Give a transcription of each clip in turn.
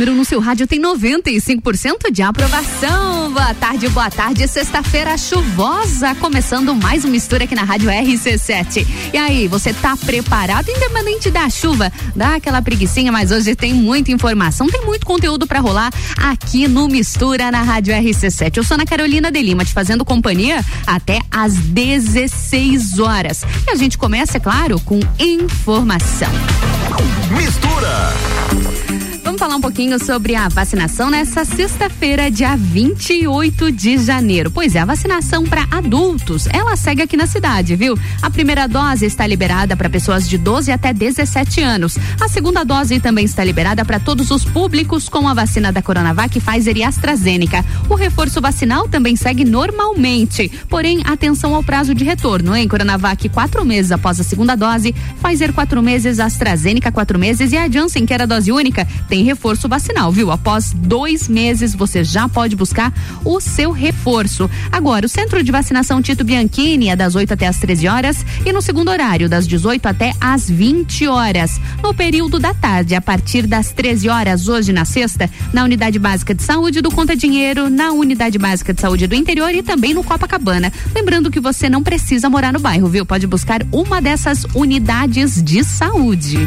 número no seu rádio tem 95% de aprovação. Boa tarde, boa tarde. Sexta-feira chuvosa, começando mais uma mistura aqui na Rádio RC7. E aí, você tá preparado? Independente da chuva, dá aquela preguiçinha, mas hoje tem muita informação, tem muito conteúdo para rolar aqui no Mistura na Rádio RC7. Eu sou Ana Carolina de Lima, te fazendo companhia até às 16 horas. E a gente começa, é claro, com informação. Mistura falar um pouquinho sobre a vacinação nessa sexta-feira, dia 28 de janeiro. Pois é, a vacinação para adultos, ela segue aqui na cidade, viu? A primeira dose está liberada para pessoas de 12 até 17 anos. A segunda dose também está liberada para todos os públicos com a vacina da Coronavac, Pfizer e AstraZeneca. O reforço vacinal também segue normalmente. Porém, atenção ao prazo de retorno, hein? Coronavac, quatro meses após a segunda dose, Pfizer, quatro meses, AstraZeneca, quatro meses e a Janssen, que era dose única, tem reforço vacinal, viu? Após dois meses você já pode buscar o seu reforço. Agora, o centro de vacinação Tito Bianchini é das 8 até as 13 horas e no segundo horário, das 18 até as 20 horas. No período da tarde, a partir das 13 horas, hoje na sexta, na Unidade Básica de Saúde do Conta Dinheiro, na Unidade Básica de Saúde do Interior e também no Copacabana. Lembrando que você não precisa morar no bairro, viu? Pode buscar uma dessas unidades de saúde.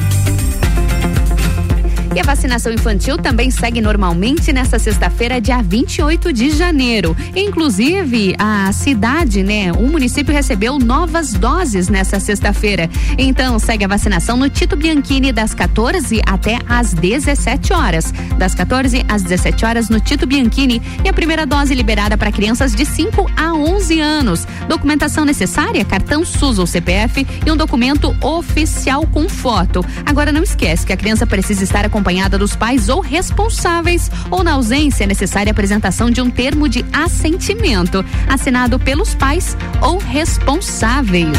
E a vacinação infantil também segue normalmente nesta sexta-feira, dia 28 de janeiro. Inclusive, a cidade, né, o município recebeu novas doses nessa sexta-feira. Então, segue a vacinação no Tito Bianchini das 14 até às 17 horas. Das 14 às 17 horas no Tito Bianchini e a primeira dose liberada para crianças de 5 a 11 anos. Documentação necessária: cartão SUS ou CPF e um documento oficial com foto. Agora não esquece que a criança precisa estar acompanhada acompanhada dos pais ou responsáveis, ou na ausência é necessária a apresentação de um termo de assentimento, assinado pelos pais ou responsáveis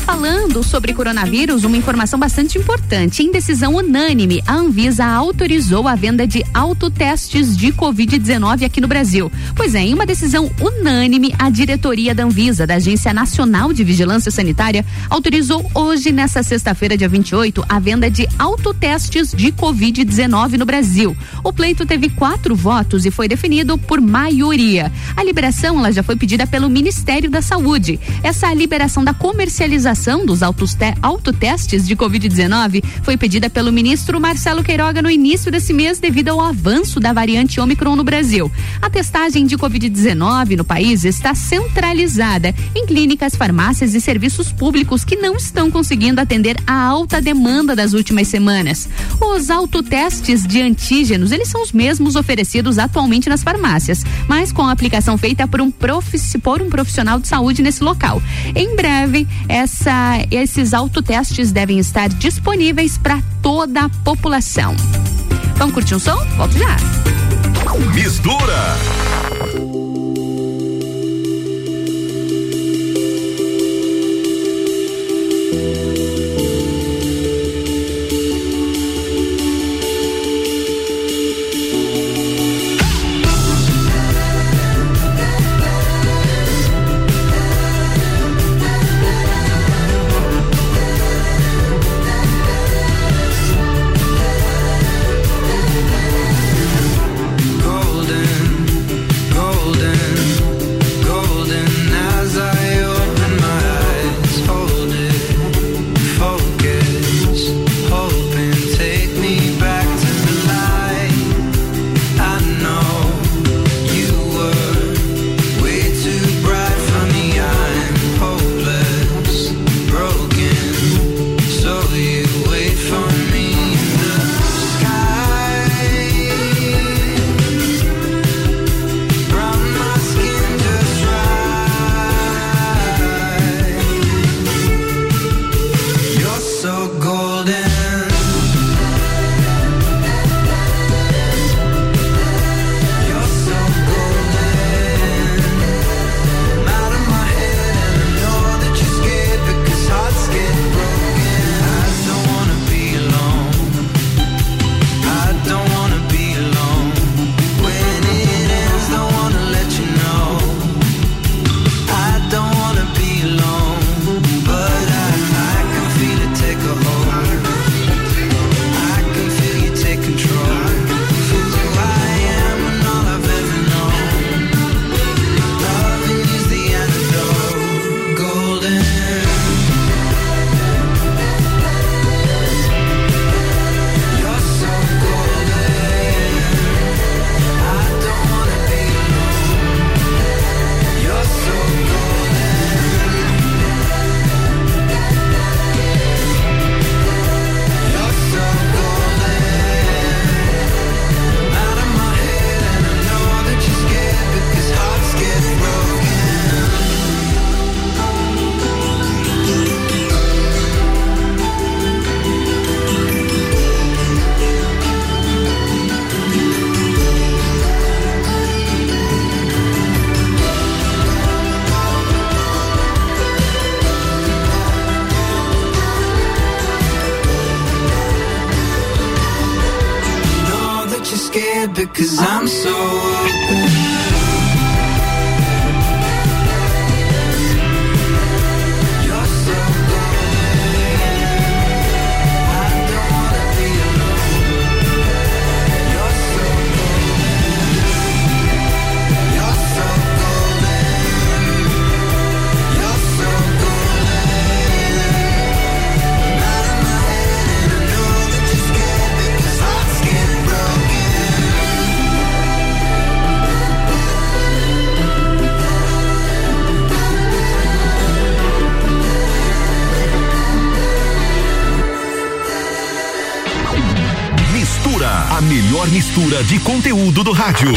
falando sobre coronavírus, uma informação bastante importante. Em decisão unânime, a Anvisa autorizou a venda de autotestes de Covid-19 aqui no Brasil. Pois é, em uma decisão unânime, a diretoria da Anvisa, da Agência Nacional de Vigilância Sanitária, autorizou hoje, nessa sexta-feira, dia 28, a venda de autotestes de Covid-19 no Brasil. O pleito teve quatro votos e foi definido por maioria. A liberação ela já foi pedida pelo Ministério da Saúde. Essa liberação da comercialização realização dos autotestes de Covid-19 foi pedida pelo ministro Marcelo Queiroga no início desse mês devido ao avanço da variante Omicron no Brasil. A testagem de Covid-19 no país está centralizada em clínicas, farmácias e serviços públicos que não estão conseguindo atender a alta demanda das últimas semanas. Os autotestes de antígenos, eles são os mesmos oferecidos atualmente nas farmácias, mas com a aplicação feita por um, por um profissional de saúde nesse local. Em breve, essa essa, esses autotestes devem estar disponíveis para toda a população. Vamos curtir um som? Volto já. Mistura. Melhor mistura de conteúdo do rádio.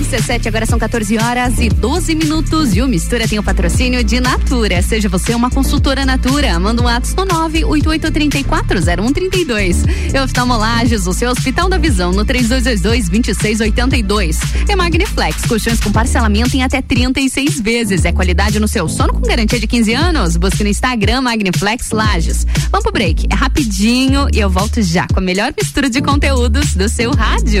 RC7, agora são 14 horas e 12 minutos e o Mistura tem o patrocínio de Natura. Seja você uma consultora Natura, manda um ato no 988340132. Oftalmolages, o seu Hospital da Visão, no 3222-2682. É Magniflex, colchões com parcelamento em até 36 vezes. É qualidade no seu sono com garantia de 15 anos. Busque no Instagram Magniflex Lages. Vamos pro break, é rapidinho e eu volto já com a melhor mistura de conteúdos do seu rádio.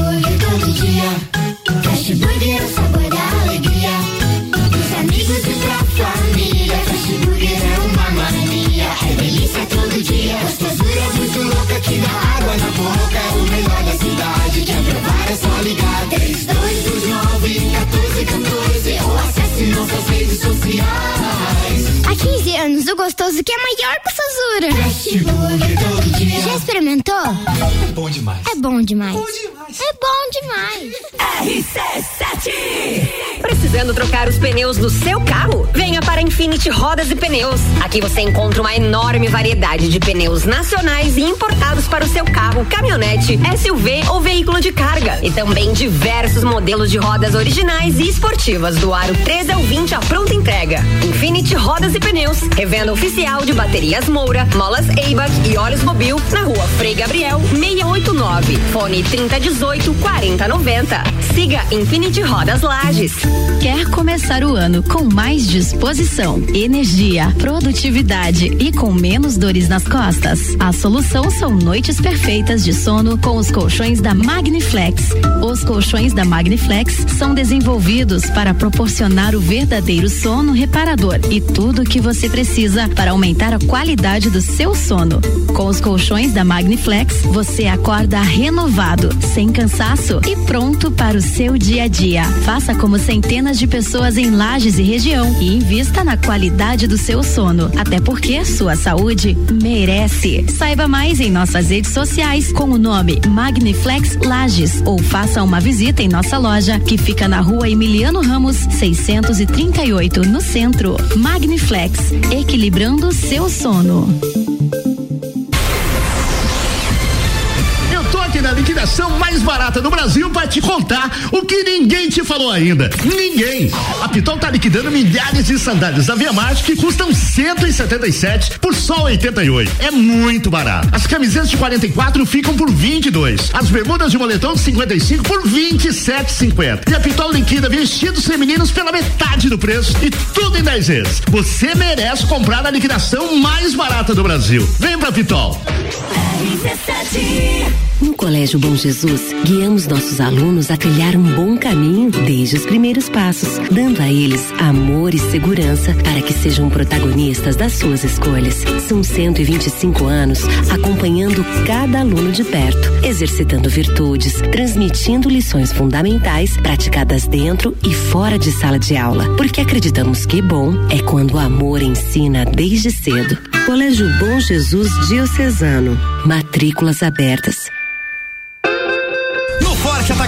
burger todo dia. Burger o sabor da alegria. Dos amigos e pra família. Fast Burger é uma mania. É delícia todo dia. Gostosura muito louca que dá água na boca. É o melhor da cidade. Quer provar é só ligar. 3229 1414 ou acesse nossas redes sociais. Há 15 anos, o gostoso que é maior que o Sazura. Já experimentou? É bom demais. É bom demais. Bom demais. É bom demais. RC7 Precisando trocar os pneus do seu carro? Venha para Infinity Rodas e Pneus. Aqui você encontra uma enorme variedade de pneus nacionais e importados para o seu carro, caminhonete, SUV ou veículo de carga. E também diversos modelos de rodas originais e esportivas do aro 13 20 à pronta entrega. Infinity Rodas e Pneus. Revenda oficial de baterias Moura, molas Eibach e óleos Mobil na rua Frei Gabriel 689. Fone 3018 4090. Siga Infinity Rodas Lages. Quer começar o ano com mais disposição, energia, produtividade e com menos dores nas costas? A solução são noites perfeitas de sono com os colchões da Magniflex. Os colchões da Magniflex são desenvolvidos para proporcionar o verdadeiro sono reparador e tudo o que você precisa para aumentar a qualidade do seu sono. Com os colchões da Magniflex, você acorda renovado, sem cansaço e pronto para o seu dia a dia. Faça como centenas de pessoas em Lages e região e invista na qualidade do seu sono. Até porque sua saúde merece. Saiba mais em nossas redes sociais com o nome Magniflex Lages ou faça uma visita em nossa loja que fica na rua Emiliano Ramos 638 no centro. Magniflex, equilibrando seu sono. Liquidação mais barata do Brasil para te contar o que ninguém te falou ainda. Ninguém. A Pitol tá liquidando milhares de sandálias da Via Marte que custam 177 por só 88. É muito barato. As camisetas de 44 ficam por 22. As bermudas de moletom de 55 por 27,50. E a Pitol liquida vestidos femininos pela metade do preço e tudo em 10 vezes. Você merece comprar a liquidação mais barata do Brasil. Vem pra Pitol. No Colégio Bom Jesus, guiamos nossos alunos a trilhar um bom caminho desde os primeiros passos, dando a eles amor e segurança para que sejam protagonistas das suas escolhas. São 125 anos acompanhando cada aluno de perto, exercitando virtudes, transmitindo lições fundamentais praticadas dentro e fora de sala de aula, porque acreditamos que bom é quando o amor ensina desde cedo. Colégio Bom Jesus Diocesano. Matrículas abertas.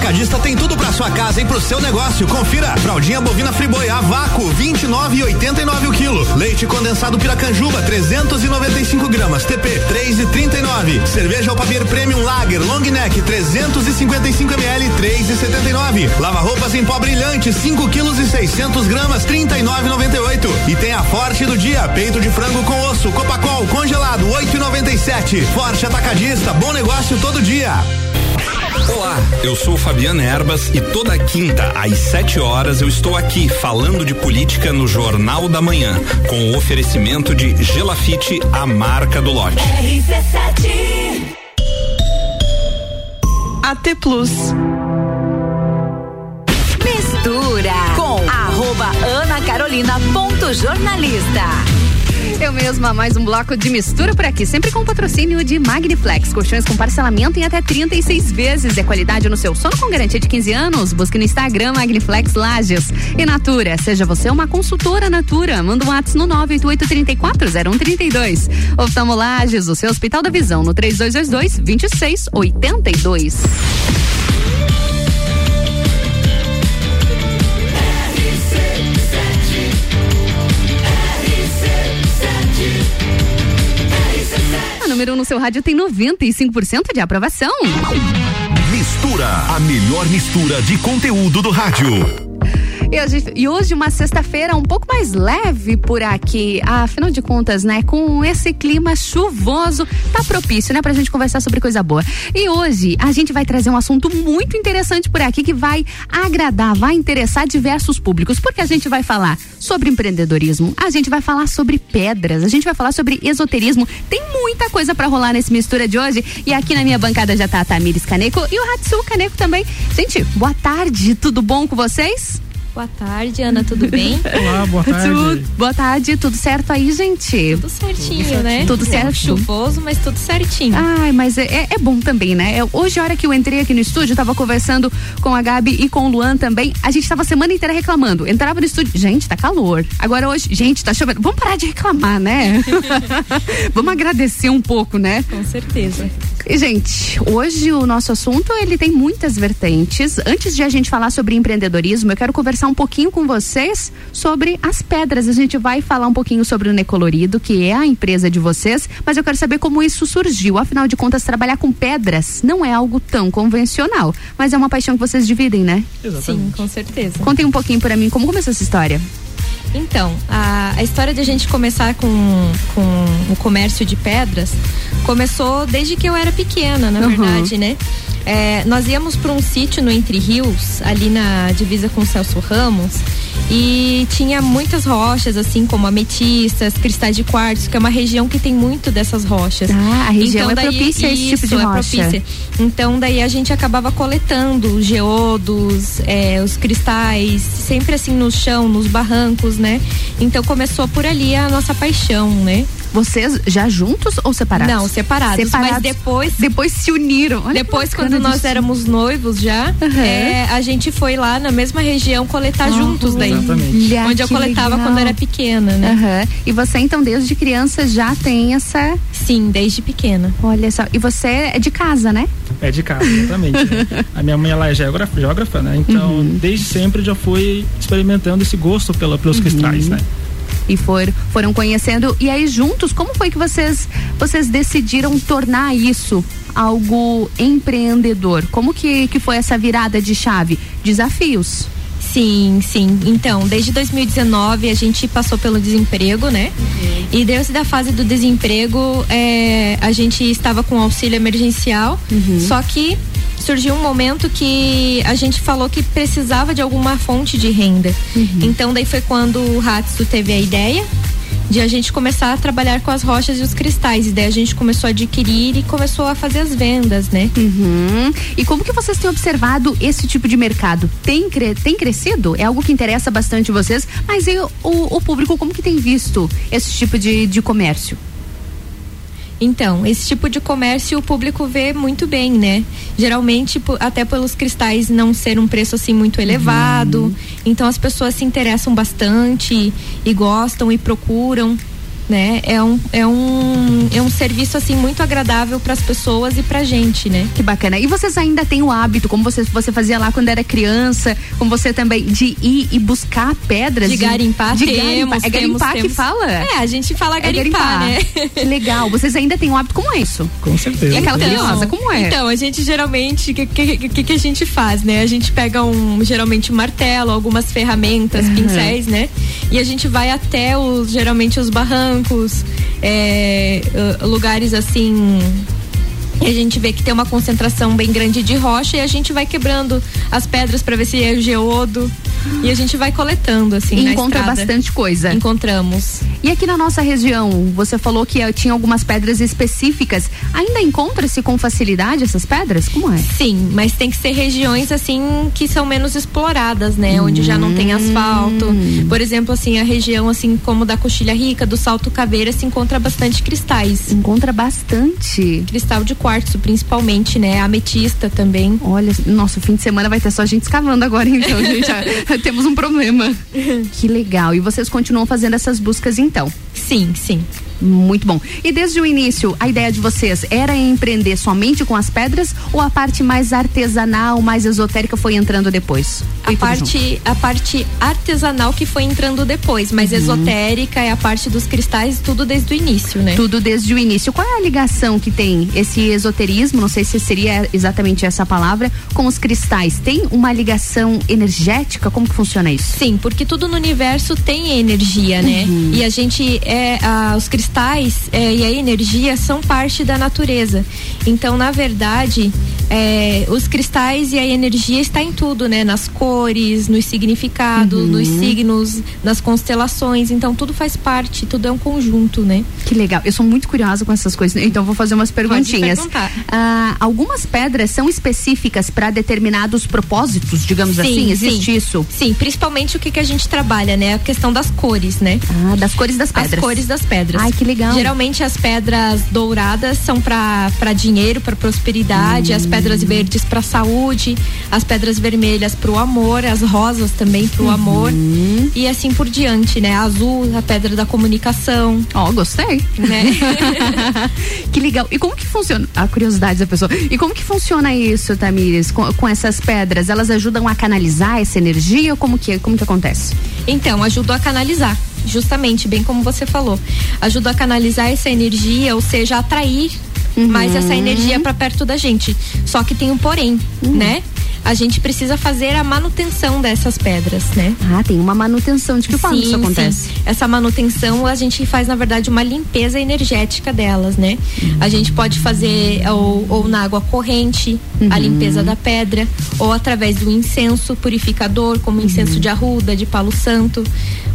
Atacadista tem tudo pra sua casa e pro seu negócio. Confira. Fraldinha bovina friboi a vácuo, 29,89 o quilo. Leite condensado Piracanjuba, 395 gramas. TP, 3,39. Cerveja papel Premium Lager Long Neck, 355 ml, 3,79. Lava roupas em pó brilhante, 5 quilos e 600 gramas, 39,98. E tem a Forte do dia, peito de frango com osso, Copacol congelado, 8,97. Forte Atacadista, bom negócio todo dia. Olá, eu sou Fabiana Erbas e toda quinta às 7 horas eu estou aqui falando de política no Jornal da Manhã, com o oferecimento de Gelafite, a marca do lote. AT Plus. Mistura com arroba Ana Carolina ponto jornalista. Eu mesma, mais um bloco de mistura por aqui, sempre com patrocínio de Magniflex. Colchões com parcelamento em até 36 vezes. É qualidade no seu sono com garantia de 15 anos. Busque no Instagram Magniflex Lages. E Natura, seja você uma consultora Natura. Manda um WhatsApp no 988340132. Oftalmo Lages, o seu Hospital da Visão, no 3222 2682. Número um no seu rádio tem 95% de aprovação. Mistura, a melhor mistura de conteúdo do rádio. E hoje, e hoje uma sexta-feira um pouco mais leve por aqui. Afinal de contas, né? Com esse clima chuvoso, tá propício, né? Pra gente conversar sobre coisa boa. E hoje a gente vai trazer um assunto muito interessante por aqui que vai agradar, vai interessar diversos públicos. Porque a gente vai falar sobre empreendedorismo, a gente vai falar sobre pedras, a gente vai falar sobre esoterismo. Tem muita coisa para rolar nesse mistura de hoje. E aqui na minha bancada já tá a Tamires Caneco e o Hatsu Caneco também. Gente, boa tarde, tudo bom com vocês? Boa tarde, Ana, tudo bem? Olá, boa tarde. Tudo, boa tarde, tudo certo aí, gente? Tudo certinho, tudo né? Tudo certo. É chuvoso, mas tudo certinho. Ai, mas é, é, é bom também, né? É, hoje, a hora que eu entrei aqui no estúdio, eu tava conversando com a Gabi e com o Luan também. A gente tava a semana inteira reclamando. Entrava no estúdio, gente, tá calor. Agora hoje, gente, tá chovendo. Vamos parar de reclamar, né? Vamos agradecer um pouco, né? Com certeza. E, gente, hoje o nosso assunto, ele tem muitas vertentes. Antes de a gente falar sobre empreendedorismo, eu quero conversar um pouquinho com vocês sobre as pedras. A gente vai falar um pouquinho sobre o Necolorido, que é a empresa de vocês, mas eu quero saber como isso surgiu. Afinal de contas, trabalhar com pedras não é algo tão convencional, mas é uma paixão que vocês dividem, né? Exatamente. Sim, com certeza. Contem um pouquinho para mim como começou essa história. Então, a, a, história de a gente começar com, com o comércio de pedras começou desde que eu era pequena, na uhum. verdade, né? É, nós íamos para um sítio no Entre Rios, ali na divisa com Celso Ramos, e tinha muitas rochas, assim como ametistas, cristais de quartzo, que é uma região que tem muito dessas rochas. Ah, a região então, é propícia a esse tipo de é rocha. Propícia. Então daí a gente acabava coletando os geodos, é, os cristais, sempre assim no chão, nos barrancos, né? Então começou por ali a nossa paixão, né? Vocês já juntos ou separados? Não, separados. separados mas depois. Depois se uniram. Olha depois, quando nós disso. éramos noivos já, uhum. é, a gente foi lá na mesma região coletar uhum. juntos daí. Exatamente. Onde eu coletava legal. quando era pequena, né? Uhum. E você, então, desde criança já tem essa. Sim, desde pequena. Olha só. E você é de casa, né? É de casa, exatamente. a minha mãe ela é geógrafa, geógrafa né? Então, uhum. desde sempre já fui experimentando esse gosto pela, pelos uhum. cristais, né? E for, foram conhecendo. E aí, juntos, como foi que vocês, vocês decidiram tornar isso algo empreendedor? Como que, que foi essa virada de chave? Desafios. Sim, sim. Então, desde 2019 a gente passou pelo desemprego, né? Uhum. E desde a fase do desemprego é, a gente estava com auxílio emergencial, uhum. só que surgiu um momento que a gente falou que precisava de alguma fonte de renda. Uhum. Então daí foi quando o Ratsu teve a ideia de a gente começar a trabalhar com as rochas e os cristais. E daí a gente começou a adquirir e começou a fazer as vendas, né? Uhum. E como que vocês têm observado esse tipo de mercado? Tem, cre tem crescido? É algo que interessa bastante vocês, mas e o, o público como que tem visto esse tipo de, de comércio? Então, esse tipo de comércio o público vê muito bem, né? Geralmente, até pelos cristais não ser um preço assim muito elevado. Uhum. Então as pessoas se interessam bastante e gostam e procuram. Né? É um, é um, é um serviço assim muito agradável para as pessoas e pra gente, né? Que bacana. E vocês ainda têm o hábito, como você, você fazia lá quando era criança, como você também, de ir e buscar pedras? De garimpar, de temos, garimpar. É garimpar temos, que temos. fala? É, a gente fala É garimpar, né? Que legal. Vocês ainda têm um hábito como isso? Com certeza. E aquela curiosa, como é? Então, a gente geralmente, o que, que, que, que a gente faz, né? A gente pega um, geralmente um martelo, algumas ferramentas, Uhum. pincéis, né? E a gente vai até os, geralmente os barrancos, é, uh, lugares assim. A gente vê que tem uma concentração bem grande de rocha e a gente vai quebrando as pedras para ver se é geodo. E a gente vai coletando, assim, E encontra estrada. bastante coisa. Encontramos. E aqui na nossa região, você falou que eh, tinha algumas pedras específicas. Ainda encontra-se com facilidade essas pedras? Como é? Sim, mas tem que ser regiões assim que são menos exploradas, né? Onde já não tem asfalto. Hum. Por exemplo, assim, a região assim como da Coxilha Rica, do Salto Caveira, se encontra bastante cristais. Encontra bastante. Cristal de quartzo, principalmente, né? Ametista também. Olha, nosso fim de semana vai ter só gente escavando agora, então, gente. temos um problema. Que legal. E vocês continuam fazendo essas buscas então? Sim, sim. Muito bom. E desde o início, a ideia de vocês era empreender somente com as pedras ou a parte mais artesanal, mais esotérica foi entrando depois? A junto? parte, a parte artesanal que foi entrando depois, mas Uhum. esotérica é a parte dos cristais, tudo desde o início, né? Tudo desde o início. Qual é a ligação que tem esse esoterismo, não sei se seria exatamente essa palavra, com os cristais? Tem uma ligação energética? Como que funciona isso? Sim, porque tudo no universo tem energia, né? Uhum. E a gente é ah, os cristais é, e a energia são parte da natureza. Então, na verdade, é, os cristais e a energia está em tudo, né? Nas cores, nos significados, Uhum. nos signos, nas constelações. Então, tudo faz parte, tudo é um conjunto, né? Que legal. Eu sou muito curiosa com essas coisas, então vou fazer umas perguntinhas. Ah, algumas pedras são específicas para determinados propósitos, digamos assim? Existe isso? Sim, principalmente o que, que a gente trabalha, né? A questão das cores, né? Ah, das cores das pedras. As cores das pedras. Ai, que legal. Geralmente as pedras douradas são para dinheiro, para prosperidade, as pedras Hum. verdes para saúde, as pedras vermelhas para o amor, as rosas também para o Uhum. amor e assim por diante, né? Azul, a pedra da comunicação. Ó, gostei. Né? que legal. E como que funciona? A curiosidade da pessoa. E como que funciona isso, Tamires? Com, com essas pedras? Elas ajudam a canalizar essa energia ou como que, como que acontece? Então, ajudou a canalizar, justamente, bem como você falou. Ajudou a canalizar essa energia, ou seja, atrair mais essa energia para perto da gente. Só que tem um porém, né? A gente precisa fazer a manutenção dessas pedras, né? Ah, tem uma manutenção. De que forma Sim, isso acontece? sim. Essa manutenção a gente faz, na verdade, uma limpeza energética delas, né? A gente pode fazer ou, ou na água corrente, a limpeza da pedra, ou através do incenso purificador, como incenso de arruda, de palo santo.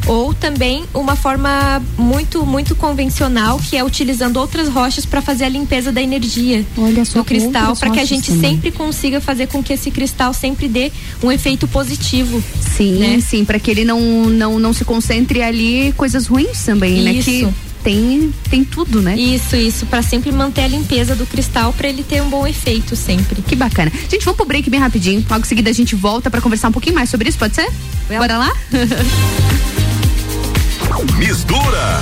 Ou também uma forma muito, muito convencional, que é utilizando outras rochas para fazer a limpeza da energia Olha só, do cristal, para que a gente também. sempre consiga fazer com que esse cristal sempre dê um efeito positivo. Sim, né? sim, para que ele não, não, não se concentre ali coisas ruins também, né? Que Isso. tem, tem tudo, né? Isso, isso, para sempre manter a limpeza do cristal para ele ter um bom efeito sempre. Que bacana. Gente, vamos pro break bem rapidinho. Logo em seguida a gente volta para conversar um pouquinho mais sobre isso, pode ser? Bora lá? Mistura.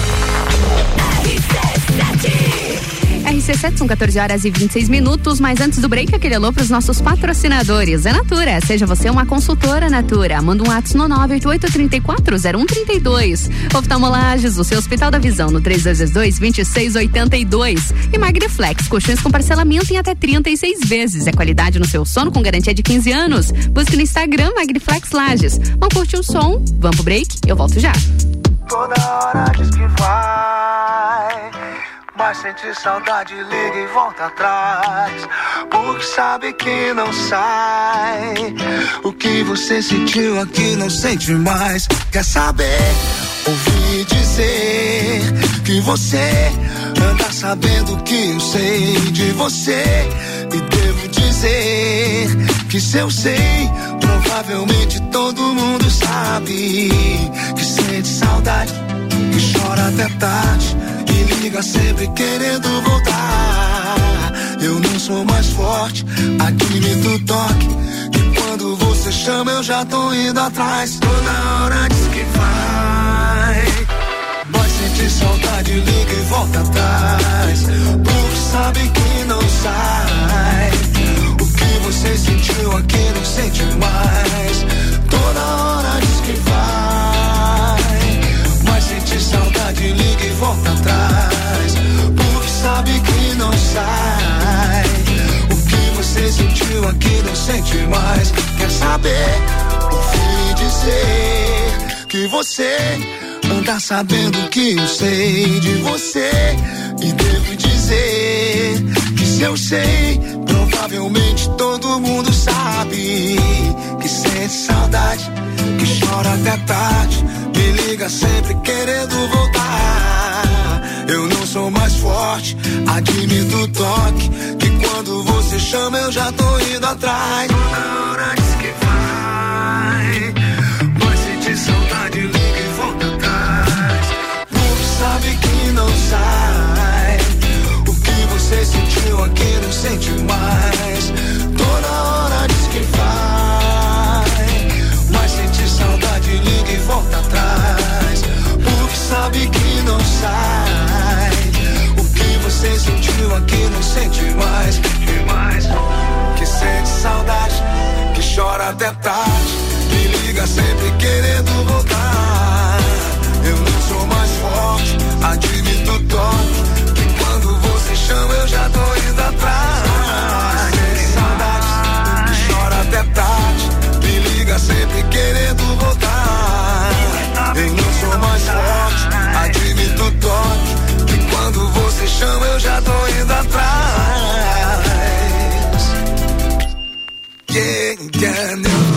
RC7 são 14 horas e 26 minutos, mas antes do break, aquele alô para os nossos patrocinadores. É Natura, seja você uma consultora Natura. Manda um ato no 988340132. Oftalmolages, o seu Hospital da Visão, no 3222-2682. E Magniflex, colchões com parcelamento em até 36 vezes. É qualidade no seu sono com garantia de 15 anos. Busque no Instagram Magniflex Lages. Vamos curtir o som? Vamos pro break? Eu volto já. Toda hora diz que vai, mas sente saudade, liga e volta atrás. Porque sabe que não sai. O que você sentiu aqui não sente mais. Quer saber? Ouvi dizer que você anda sabendo que eu sei de você. E devo dizer que se eu sei, provavelmente todo mundo sabe que sente saudade, que chora até tarde e liga sempre querendo voltar. Eu não sou mais forte, admito o toque. E quando você chama, eu já tô indo atrás. Toda hora diz que vai. Mas sente saudade, liga e volta atrás. Porque sabe que não sai. Você sentiu aqui não sente mais. Toda hora diz que vai. Mas sente saudade, liga e volta atrás. Porque sabe que não sai. O que você sentiu aqui não sente mais. Quer saber? Ouvi dizer que você anda sabendo que eu sei de você. E devo dizer se eu sei, provavelmente todo mundo sabe. Que sente saudade, que chora até tarde. Me liga sempre querendo voltar. Eu não sou mais forte, admito o toque. Que quando você chama eu já tô indo atrás. Toda hora diz que vai. Mas sente saudade, liga e volta atrás. Sabe que não sai. O que você sentiu aqui não sente mais. Toda hora diz que vai. Mas sente saudade, liga e volta atrás. Porque sabe que não sai. O que você sentiu aqui não sente mais. Demais. Que sente saudade, que chora até tarde. Me liga sempre querendo voltar. Eu não sou mais forte, admito o toque. Que quando você chama eu já tô que chora até tarde. Me liga sempre querendo voltar. Eu sou mais forte, admito o toque. Que quando você chama eu já tô indo atrás. Yeah, yeah, no,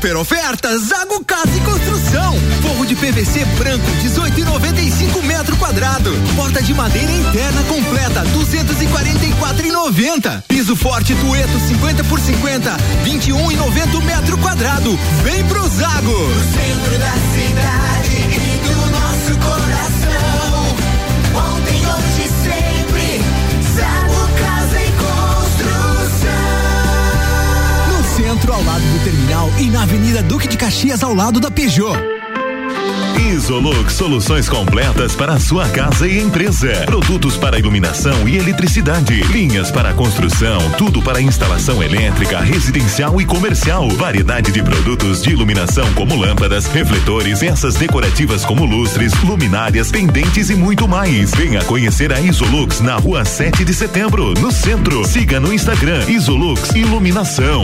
ofertas Zago Casa e Construção. Forro de PVC branco 18,95 metro quadrado. Porta de madeira interna completa 244,90. Piso forte Tueto 50 por 50 21,90 metro quadrado. Vem pro Zago. No centro da cidade centro, ao lado do terminal e na Avenida Duque de Caxias, ao lado da Peugeot. Isolux Soluções completas para sua casa e empresa. Produtos para iluminação e eletricidade. Linhas para construção. Tudo para instalação elétrica, residencial e comercial. Variedade de produtos de iluminação como lâmpadas, refletores, peças decorativas como lustres, luminárias, pendentes e muito mais. Venha conhecer a Isolux na rua 7 de setembro, no centro. Siga no Instagram Isolux Iluminação.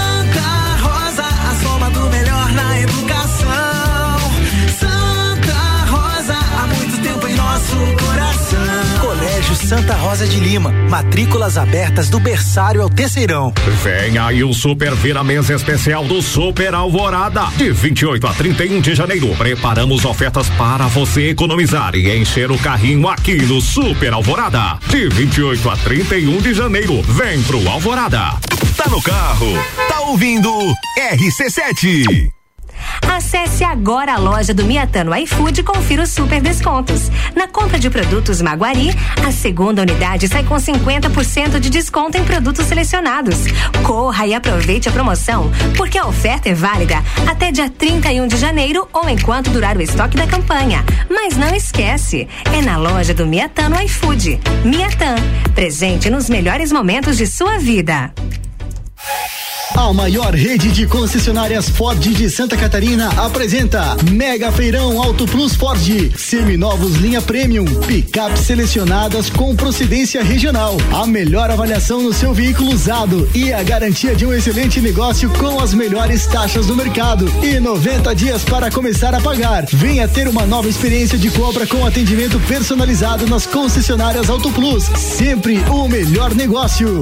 Santa Rosa de Lima. Matrículas abertas do berçário ao terceirão. Vem aí o Super Vira Mesa Especial do Super Alvorada. De 28 a 31 de janeiro, preparamos ofertas para você economizar e encher o carrinho aqui no Super Alvorada. De 28 a 31 de janeiro, vem pro Alvorada. Tá no carro, tá ouvindo RC7. Acesse agora a loja do Miatano iFood e confira os super descontos. Na compra de produtos Maguari, a segunda unidade sai com 50% de desconto em produtos selecionados. Corra e aproveite a promoção, porque a oferta é válida até dia 31 de janeiro ou enquanto durar o estoque da campanha. Mas não esquece, é na loja do Miatano iFood. Miatan, presente nos melhores momentos de sua vida. A maior rede de concessionárias Ford de Santa Catarina apresenta Mega Feirão Auto Plus Ford. Seminovos linha Premium. Picapes selecionadas com procedência regional. A melhor avaliação no seu veículo usado e a garantia de um excelente negócio com as melhores taxas do mercado. E 90 dias para começar a pagar. Venha ter uma nova experiência de compra com atendimento personalizado nas concessionárias Auto Plus. Sempre o melhor negócio.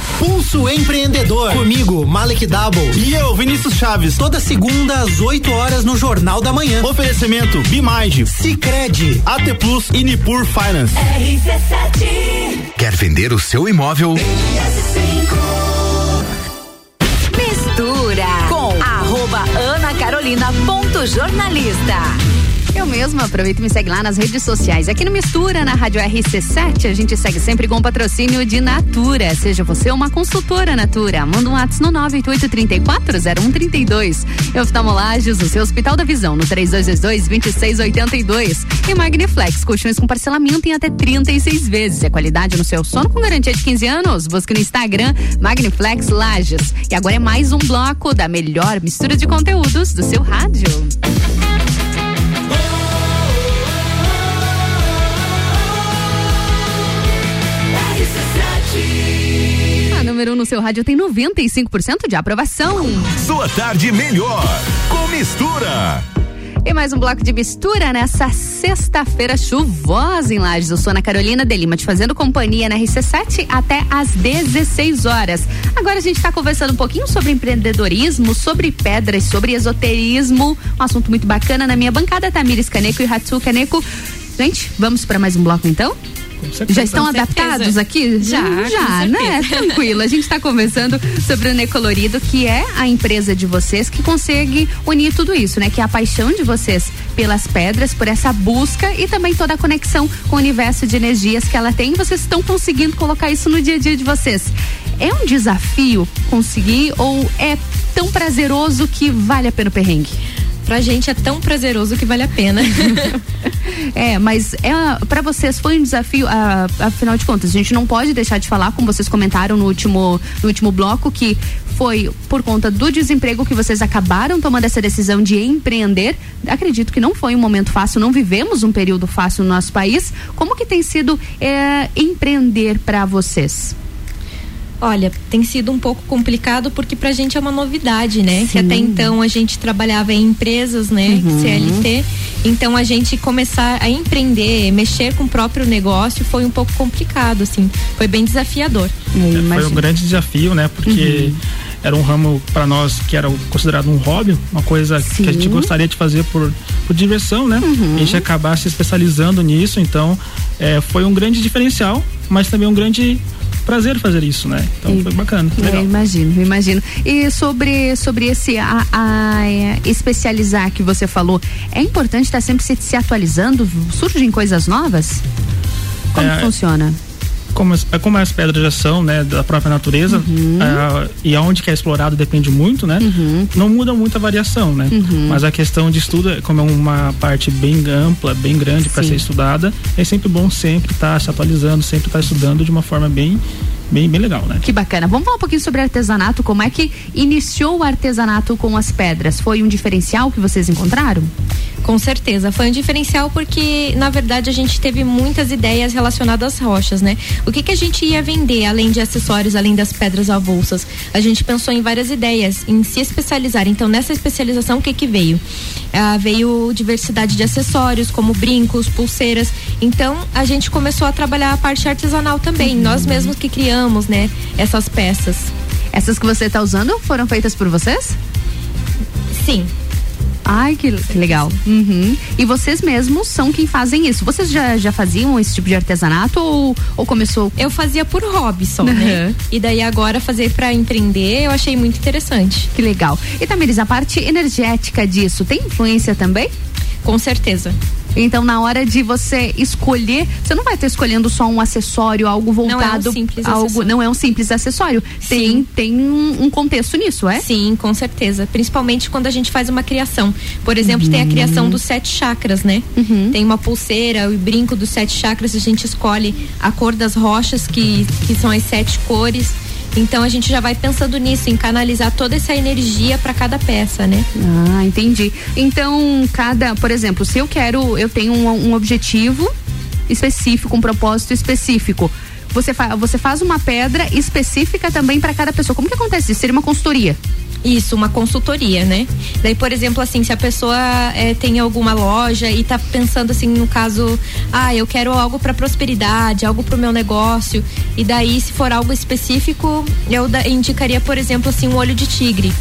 Pulso Empreendedor. Comigo, Malek Double. E eu, Vinícius Chaves. Toda segunda às 8 horas no Jornal da Manhã. Oferecimento Bimage, Cicred, AT Plus e Nipur Finance. RC7 Quer vender o seu imóvel? Mistura com arroba Ana Carolina ponto jornalista. Eu mesma aproveito e me segue lá nas redes sociais. Aqui no Mistura, na Rádio RC7, a gente segue sempre com o patrocínio de Natura. Seja você uma consultora Natura. Manda um WhatsApp no 988340132. Oftalmolages, o seu Hospital da Visão, no 3222-2682. E Magniflex, colchões com parcelamento em até 36 vezes. É qualidade no seu sono com garantia de 15 anos. Busque no Instagram Magniflex Lages. E agora é mais um bloco da melhor mistura de conteúdos do seu rádio. Número 1 um no seu rádio tem 95% de aprovação. Sua tarde melhor com mistura. E mais um bloco de mistura nessa sexta-feira chuvosa em Lages. Eu sou Ana Carolina de Lima, te fazendo companhia na RC7 até às 16 horas. Agora a gente está conversando um pouquinho sobre empreendedorismo, sobre pedras, sobre esoterismo. Um assunto muito bacana na minha bancada, Tamires Caneco e Hatsu Caneco. Gente, vamos para mais um bloco então? Já estão adaptados certeza. aqui? Já, com já, né? Tranquilo. A gente está conversando sobre o Necolorido, que é a empresa de vocês que consegue unir tudo isso, né? Que é a paixão de vocês pelas pedras, por essa busca e também toda a conexão com o universo de energias que ela tem. Vocês estão conseguindo colocar isso no dia a dia de vocês. É um desafio conseguir ou é tão prazeroso que vale a pena o perrengue? Pra gente é tão prazeroso que vale a pena. É, mas é, para vocês foi um desafio, ah, afinal de contas, a gente não pode deixar de falar, como vocês comentaram no último, no último bloco, que foi por conta do desemprego que vocês acabaram tomando essa decisão de empreender. Acredito que não foi um momento fácil, não vivemos um período fácil no nosso país. Como que tem sido é, empreender para vocês? Olha, tem sido um pouco complicado porque pra gente é uma novidade, né? Que até então a gente trabalhava em empresas, né? Uhum. CLT. Então a gente começar a empreender, mexer com o próprio negócio foi um pouco complicado, assim. Foi bem desafiador. Foi um grande desafio, né? Porque Uhum. era um ramo para nós que era considerado um hobby, uma coisa que a gente gostaria de fazer por, por diversão, né? Uhum. E a gente acabar se especializando nisso, então é, foi um grande diferencial, mas também um grande prazer fazer isso, né? Então foi bacana. Eu Legal. imagino, eu imagino. E sobre, sobre esse a, a, especializar que você falou, é importante estar sempre se, se atualizando? Surgem coisas novas? Como É, funciona? Como as, como as pedras já são, né, da própria natureza, Uhum. ah, e aonde que é explorado depende muito, né? Não muda muito a variação, né? Uhum. Mas a questão de estudo, como é uma parte bem ampla, bem grande para ser estudada, é sempre bom sempre estar se atualizando, sempre estar estudando de uma forma bem, bem, bem legal, né? Que bacana. Vamos falar um pouquinho sobre artesanato. Como é que iniciou o artesanato com as pedras? Foi um diferencial que vocês encontraram? Com certeza, foi um diferencial porque, na verdade, a gente teve muitas ideias relacionadas às rochas, né? O que que a gente ia vender, além de acessórios, além das pedras avulsas? A gente pensou em várias ideias, em se especializar. Então, nessa especialização, o que que veio? Ah, veio diversidade de acessórios, como brincos, pulseiras. Então, a gente começou a trabalhar a parte artesanal também. Nós mesmos que criamos, né? Essas peças. Essas que você está usando foram feitas por vocês? Sim. Ai, que, que legal. Uhum. E vocês mesmos são quem fazem isso. Vocês já, já faziam esse tipo de artesanato ou, ou começou? Eu fazia por hobby só, né? Uhum. E daí agora fazer para empreender, eu achei muito interessante. Que legal. E Tamiris, a parte energética disso tem influência também? Com certeza. Então, na hora de você escolher, você não vai estar escolhendo só um acessório, algo voltado. Não é um simples algo, acessório. Não é um simples acessório. Tem, tem um, um contexto nisso, é? Sim, com certeza. Principalmente quando a gente faz uma criação. Por exemplo, tem a criação dos sete chakras, né? Tem uma pulseira, o brinco dos sete chakras, a gente escolhe a cor das rochas, que, que são as sete cores. Então a gente já vai pensando nisso, em canalizar toda essa energia para cada peça, né? Ah, entendi. Então, cada, por exemplo, se eu quero, eu tenho um, um objetivo específico, um propósito específico. Você, fa você faz uma pedra específica também para cada pessoa. Como que acontece isso? Seria uma consultoria? Isso, uma consultoria, né? Daí, por exemplo, assim, se a pessoa eh, tem alguma loja e tá pensando assim, no caso, ah, eu quero algo para prosperidade, algo para o meu negócio, e daí, se for algo específico, eu da- indicaria, por exemplo, assim, um olho de tigre.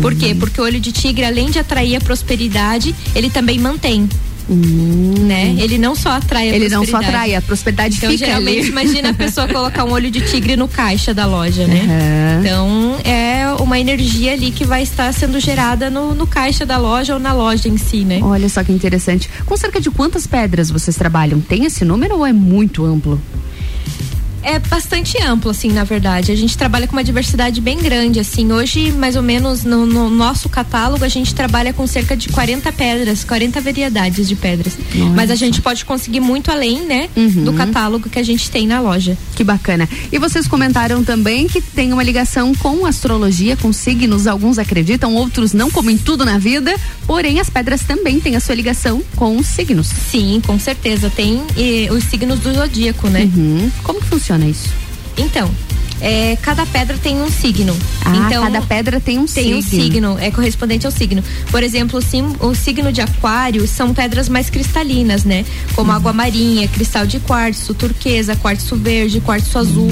Por quê? Porque o olho de tigre, além de atrair a prosperidade, ele também mantém. Né? Ele não só atrai a Ele não só atrai, a prosperidade então, fica geralmente, ali. imagina a pessoa colocar um olho de tigre no caixa da loja, né? Então, é uma energia ali que vai estar sendo gerada no, no caixa da loja ou na loja em si, né? Olha só que interessante. Com cerca de quantas pedras vocês trabalham? Tem esse número ou é muito amplo? É bastante amplo, assim, na verdade. A gente trabalha com uma diversidade bem grande, assim. Hoje, mais ou menos, no, no nosso catálogo, a gente trabalha com cerca de 40 pedras, 40 variedades de pedras. Mas a gente pode conseguir muito além, né? Do catálogo que a gente tem na loja. Que bacana. E vocês comentaram também que tem uma ligação com astrologia, com signos. Alguns acreditam, outros não, como em tudo na vida. Porém, as pedras também têm a sua ligação com os signos. Sim, com certeza. Tem eh, os signos do zodíaco, né? Uhum. Como que funciona isso? Então, é, cada pedra tem um signo. Ah, então, cada pedra tem um tem um signo. signo, é correspondente ao signo. Por exemplo, o, sim- o signo de aquário são pedras mais cristalinas, né? Como água marinha, cristal de quartzo, turquesa, quartzo verde, quartzo azul.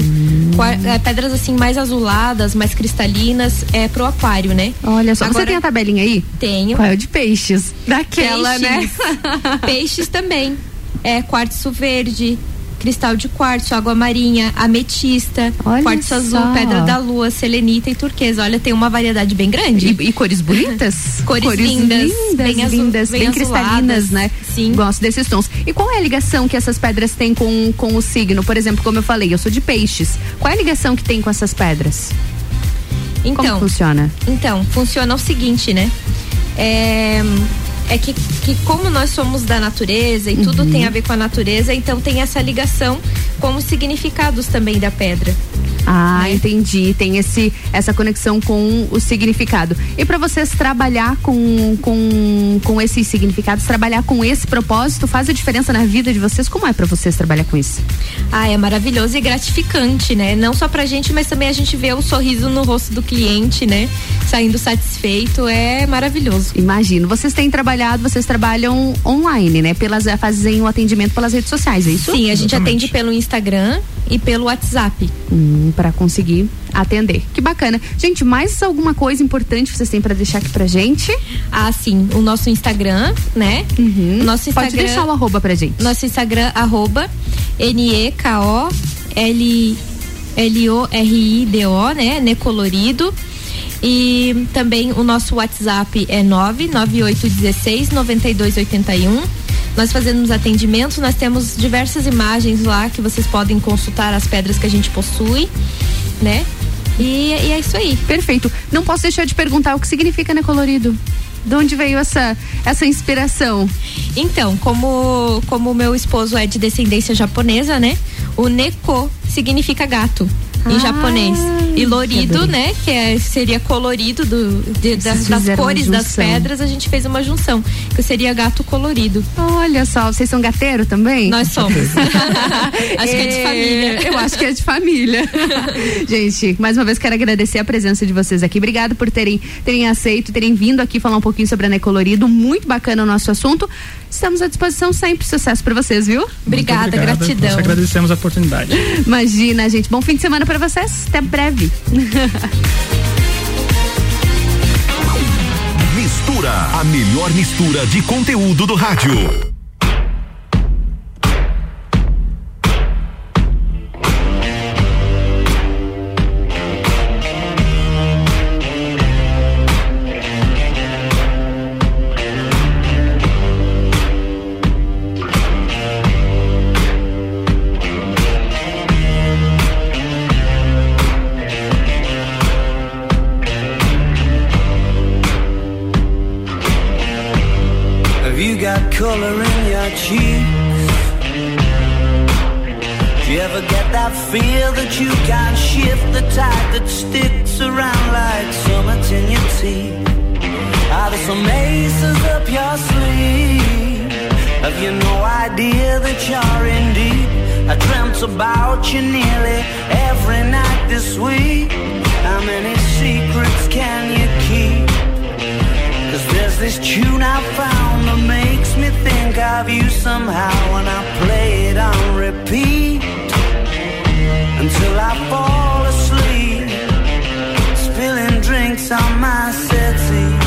Quar- é, pedras assim mais azuladas, mais cristalinas, é pro aquário, né? Olha só, você Agora- tem a tabelinha aí? Tenho. Qual é o de peixes? Daquela, né? Peixes. Peixes também. É quartzo verde, cristal de quartzo, água marinha, ametista, Olha quartzo azul, pedra da lua, selenita e turquesa. Olha, tem uma variedade bem grande. E, e cores bonitas? Cores lindas, lindas, bem azul- lindas, bem, bem cristalinas, né? Sim. Gosto desses tons. E qual é a ligação que essas pedras têm com, com o signo? Por exemplo, como eu falei, eu sou de peixes. Qual é a ligação que tem com essas pedras? Então, Como funciona? Então, funciona o seguinte, né? É, é que, que como nós somos da natureza e tudo Uhum. tem a ver com a natureza, então tem essa ligação com os significados também da pedra. Ah, Né? entendi. Tem esse, essa conexão com o significado. E para vocês trabalhar com, com, com esses significados, trabalhar com esse propósito, faz a diferença na vida de vocês? Como é para vocês trabalhar com isso? Ah, é maravilhoso e gratificante, né? Não só pra gente, mas também a gente vê o sorriso no rosto do cliente, né? Saindo satisfeito, é maravilhoso. Imagino. Vocês têm trabalhado, vocês trabalham online, né? Pelas, fazem o atendimento pelas redes sociais, é isso? Sim, a gente atende pelo Instagram e pelo WhatsApp. Hum, para conseguir atender. Que bacana. Gente, mais alguma coisa importante vocês têm para deixar aqui pra gente? Ah, sim. O nosso Instagram, né? O nosso Instagram. Pode deixar o arroba pra gente. Nosso Instagram, arroba N-E-K-O-L-O-R-I-D-O, né? Necolorido. E também o nosso WhatsApp é 99816 9281. Nós fazemos atendimentos, nós temos diversas imagens lá que vocês podem consultar as pedras que a gente possui, né? E, e é isso aí. Perfeito. Não posso deixar de perguntar o que significa né, colorido. De onde veio essa, essa inspiração? Então, como como meu esposo é de descendência japonesa, né? O neko significa gato em Ah, japonês. E lorido, né? Que é, seria colorido do, de- das, das cores das pedras, a gente fez uma junção. Que seria gato colorido. Olha só, vocês são gateiro também? Nós somos. acho que é de família. Eu acho que é de família. Gente, mais uma vez quero agradecer a presença de vocês aqui. Obrigado por terem, terem aceito, terem vindo aqui falar um pouquinho sobre a Necolorido. Muito bacana o nosso assunto. Estamos à disposição sempre. Sucesso para vocês, viu? Obrigada, obrigado. gratidão. Nós agradecemos a oportunidade. Imagina, gente. Bom fim de semana para vocês. Até breve. Mistura, a melhor mistura de conteúdo do rádio. Get that feel that you can't shift the tide that sticks around like summits in your teeth? Are there some aces up your sleeve? Have you no idea that you're in deep? I dreamt about you nearly every night this week. How many secrets can you keep? Cause there's this tune I found that makes me think of you somehow when I play it on repeat until I fall asleep, spilling drinks on my settee.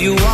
you want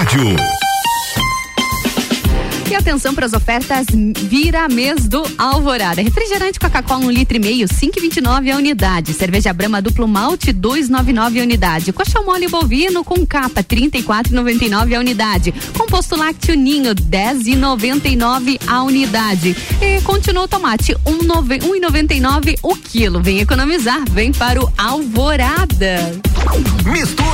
rádio. E atenção para as ofertas Vira Mês do Alvorada. Refrigerante Coca-Cola um litro e meio, 5,29 a unidade. Cerveja Brama duplo malte, 2,99 a unidade. Coxão mole bovino com capa, 34,99 a unidade. Composto lácteo ninho, 10,99 a unidade. E continua o tomate, 1,99 o quilo. Vem economizar, vem para o Alvorada. Mistura.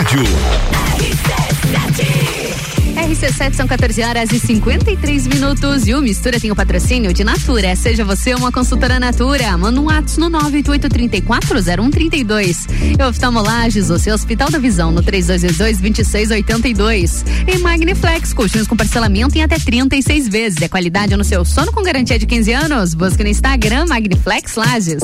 Rádio. RC7 são 14 horas e 53 minutos e o Mistura tem o patrocínio de Natura. Seja você uma consultora Natura. Manda um WhatsApp no 988340132. E oftalmolages, o seu Hospital da Visão no 3222-2682. E Magniflex, colchões com parcelamento em até 36 vezes. É qualidade no seu sono com garantia de 15 anos. Busque no Instagram Magniflex Lages.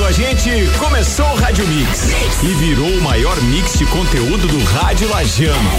Passado a gente começou Rádio Mix e virou o maior mix de conteúdo do rádio Lajano.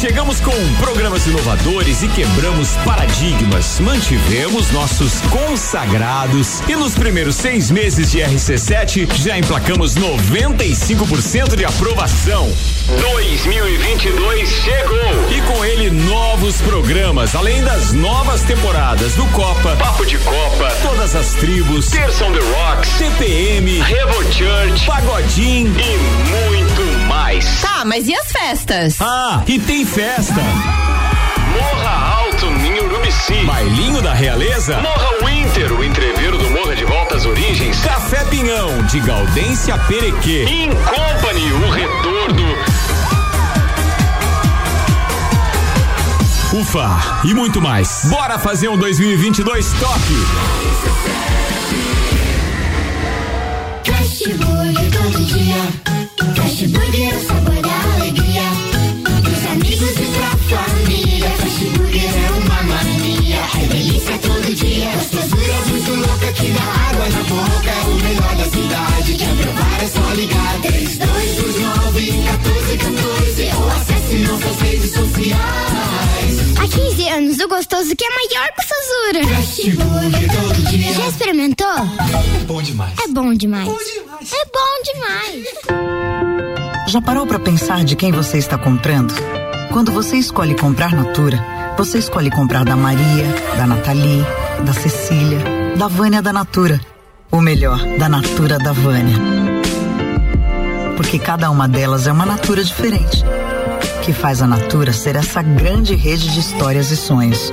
Chegamos com programas inovadores e quebramos paradigmas. Mantivemos nossos consagrados e nos primeiros seis meses de RC7 já emplacamos 95% de aprovação. 2022 chegou E com ele novos programas, além das novas temporadas do Copa, Papo de Copa, todas as tribos, Terça on the Rocks, TPM, Revo Church Pagodim e muito mais. Tá, mas e as festas? Ah, e tem festa. Morra Alto Ninho Urubici. Bailinho da Realeza. Morra Winter, o entreveiro do Morra de Volta às Origens. Café Pinhão, de Gaudência Perequê. In Company, o retorno. Ufa, e muito mais. Bora fazer um 2022 top. Fast Burger todo dia. Fast Burger é o sabor da alegria. Dos amigos e pra família. Fast Burger é uma mania. É delícia todo dia. Gostosura muito louca que dá água na boca. É o melhor da cidade. Quer provar é só ligar. 3229 1414 ou acesse nossas redes sociais. Há 15 anos, o gostoso que é maior que o Sazura. Fast Burger todo dia. Já experimentou? É bom demais. É bom demais. É bom demais. Já parou para pensar de quem você está comprando? Quando você escolhe comprar Natura, você escolhe comprar da Maria, da Nathalie, da Cecília, da Vânia da Natura. Ou melhor, da Natura da Vânia. Porque cada uma delas é uma Natura diferente. Que faz a Natura ser essa grande rede de histórias e sonhos.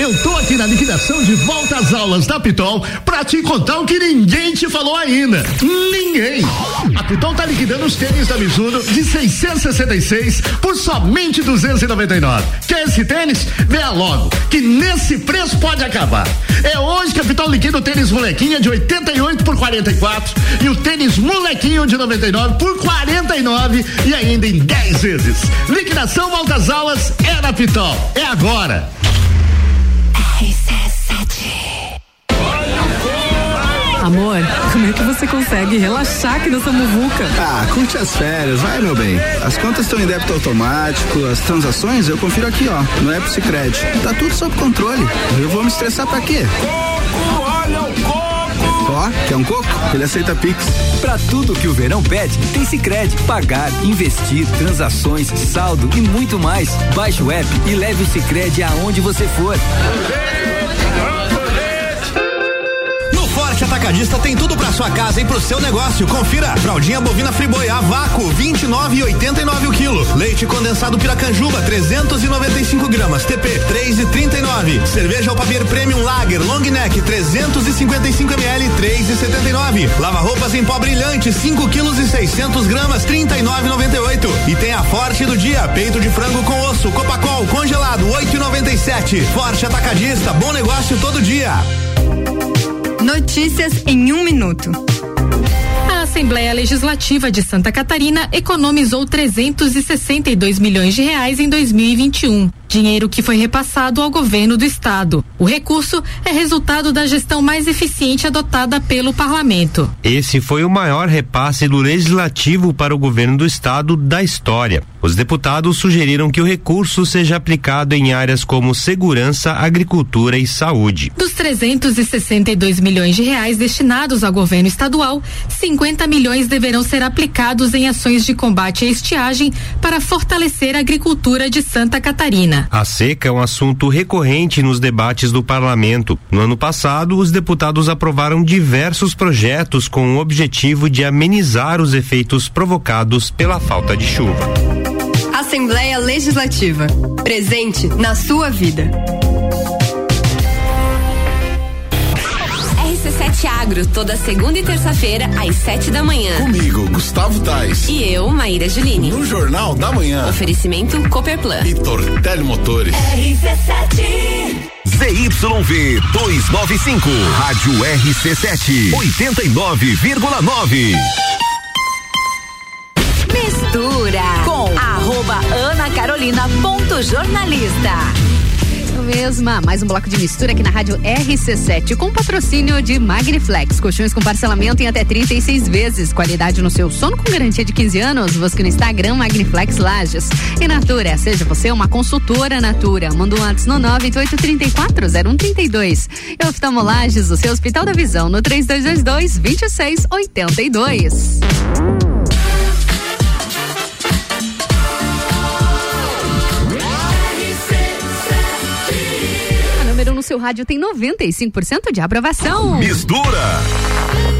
Eu tô aqui na liquidação de volta às aulas da Pitol pra te contar o que ninguém te falou ainda. Ninguém! A Pitol tá liquidando os tênis da Mizuno de 666 por somente 299. Quer esse tênis? Venha logo, que nesse preço pode acabar. É hoje que a Pitol liquida o tênis molequinha de 88 por 44 e o tênis molequinho de 99 por 49 e ainda em 10 vezes. Liquidação volta às aulas é na Pitol. É agora. Amor, como é que você consegue relaxar aqui nessa muvuca? Ah, curte as férias, vai meu bem. As contas estão em débito automático, as transações eu confiro aqui, ó, no App Cicred. Tá tudo sob controle. Eu vou me estressar pra quê? Ó, quer um coco? Ele aceita Pix. Pra tudo que o verão pede, tem Sicredi. Pagar, investir, transações, saldo e muito mais. Baixe o app e leve o Sicredi aonde você for. Forte Atacadista tem tudo pra sua casa e pro seu negócio. Confira. Fraldinha bovina friboi a vácuo 29,89 o quilo. Leite condensado Piracanjuba 395 gramas. TP 3,39. Cerveja Alpamir Premium Lager Long Neck 355 ml 3,79. Lava roupas em pó brilhante 5 quilos e 600 gramas 39,98. E tem a Forte do dia peito de frango com osso Copacol congelado 8,97. Forte Atacadista bom negócio todo dia. Notícias em um minuto. A Assembleia Legislativa de Santa Catarina economizou 362 milhões de reais em 2021. Dinheiro que foi repassado ao governo do estado. O recurso é resultado da gestão mais eficiente adotada pelo parlamento. Esse foi o maior repasse do legislativo para o governo do estado da história. Os deputados sugeriram que o recurso seja aplicado em áreas como segurança, agricultura e saúde. Dos 362 milhões de reais destinados ao governo estadual, 50 milhões deverão ser aplicados em ações de combate à estiagem para fortalecer a agricultura de Santa Catarina. A seca é um assunto recorrente nos debates do parlamento. No ano passado, os deputados aprovaram diversos projetos com o objetivo de amenizar os efeitos provocados pela falta de chuva. Assembleia Legislativa. Presente na sua vida. Agro, toda segunda e terça-feira, às sete da manhã. Comigo, Gustavo Tais. E eu, Maíra Juline. No Jornal da Manhã. Oferecimento Copperplan. E Tortel Motores. RC7. ZYV 295. Rádio RC7. 89,9. Mistura com arroba ana carolina ponto jornalista mesma. Mais um bloco de mistura aqui na rádio RC7 com patrocínio de Magniflex. Colchões com parcelamento em até 36 vezes. Qualidade no seu sono com garantia de 15 anos. Busque no Instagram Magniflex Lages. E Natura, seja você uma consultora Natura. Manda um antes no 988340132. E Oftalmo Lages, o seu Hospital da Visão no 3222 2682. no seu rádio tem 95% de aprovação. Mistura!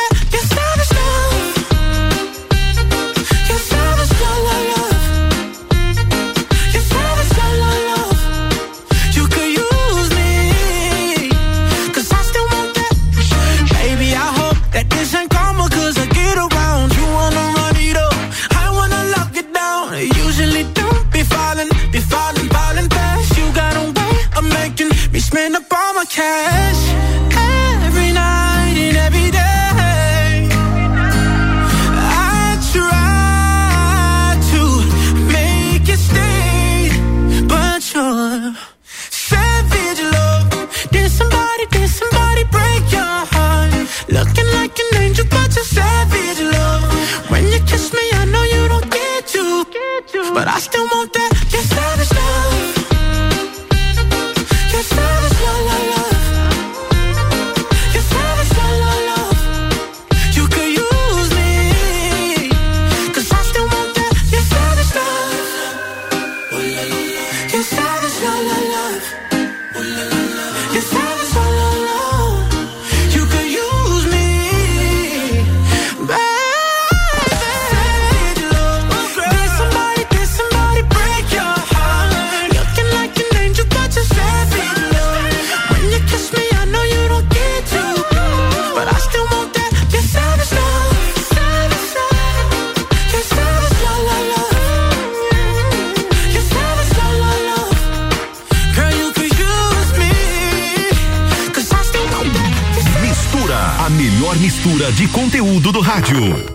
Rádio.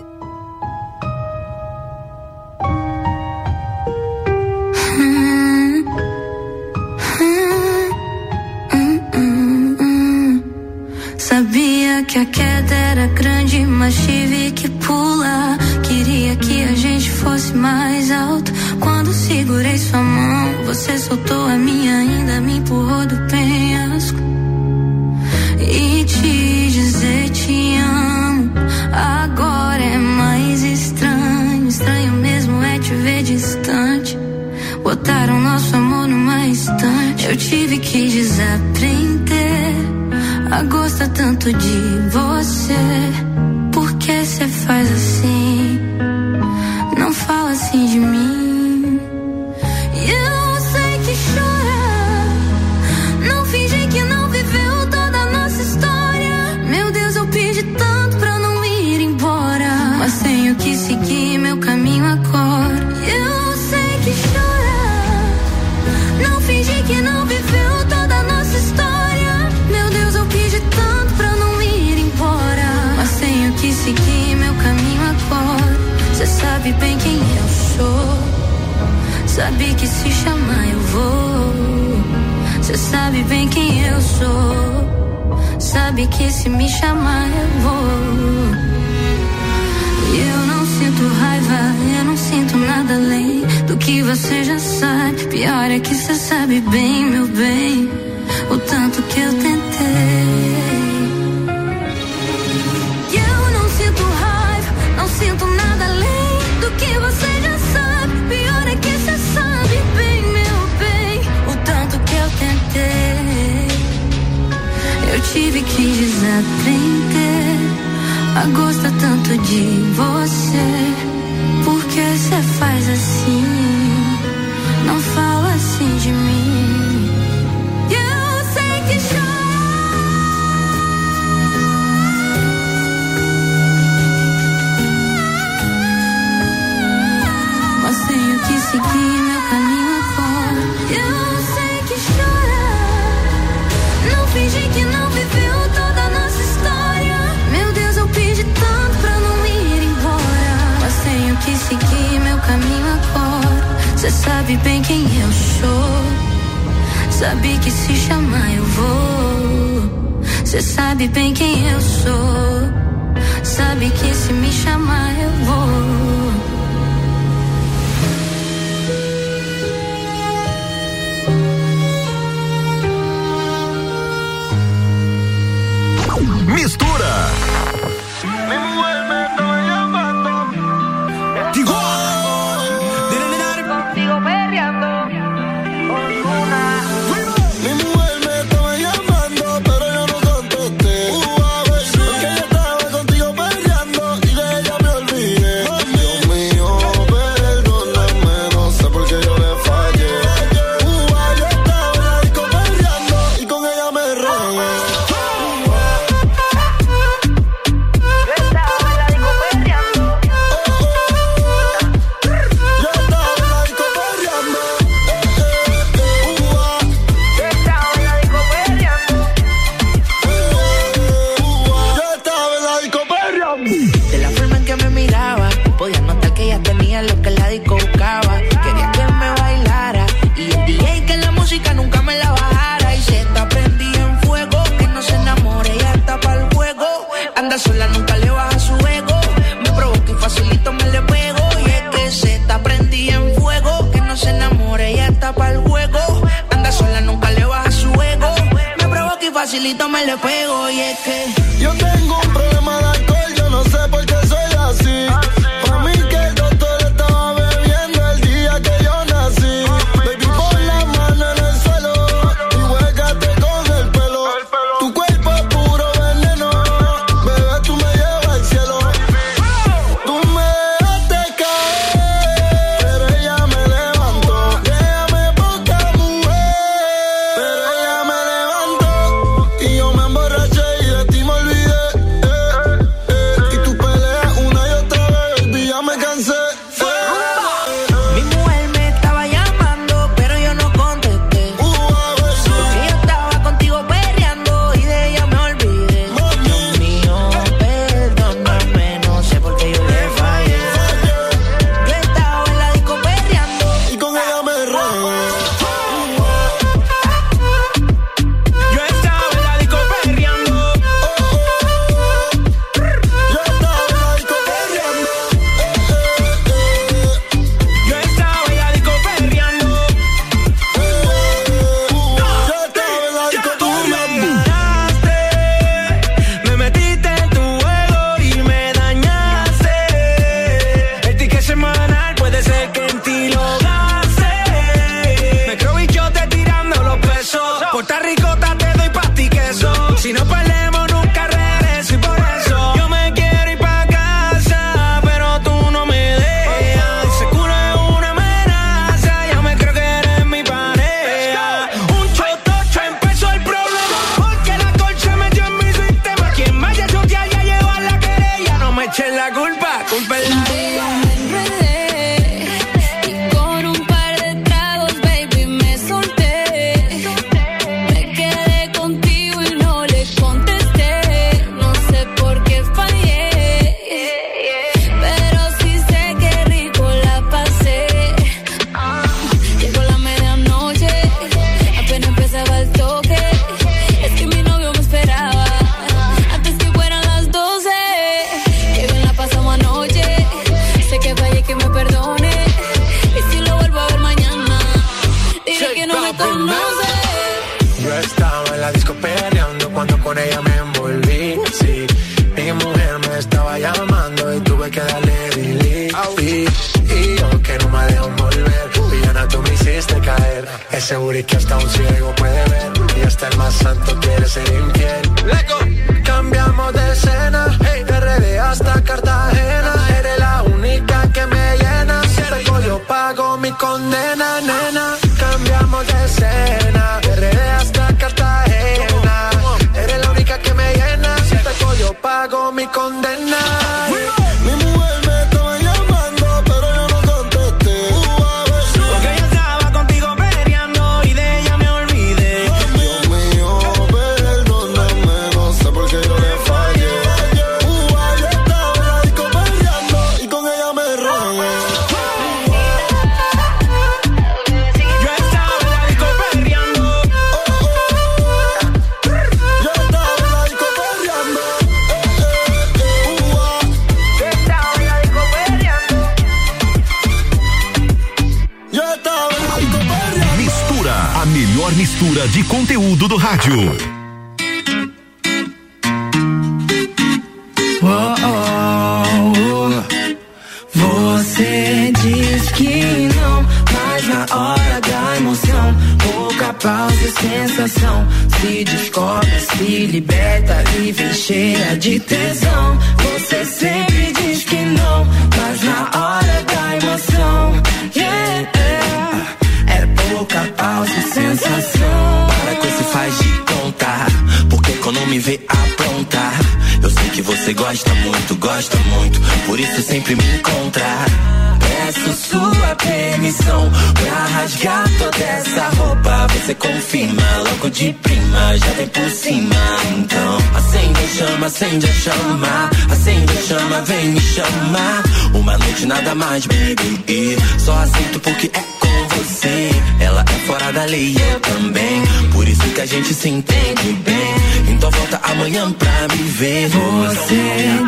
Pra me ver. Você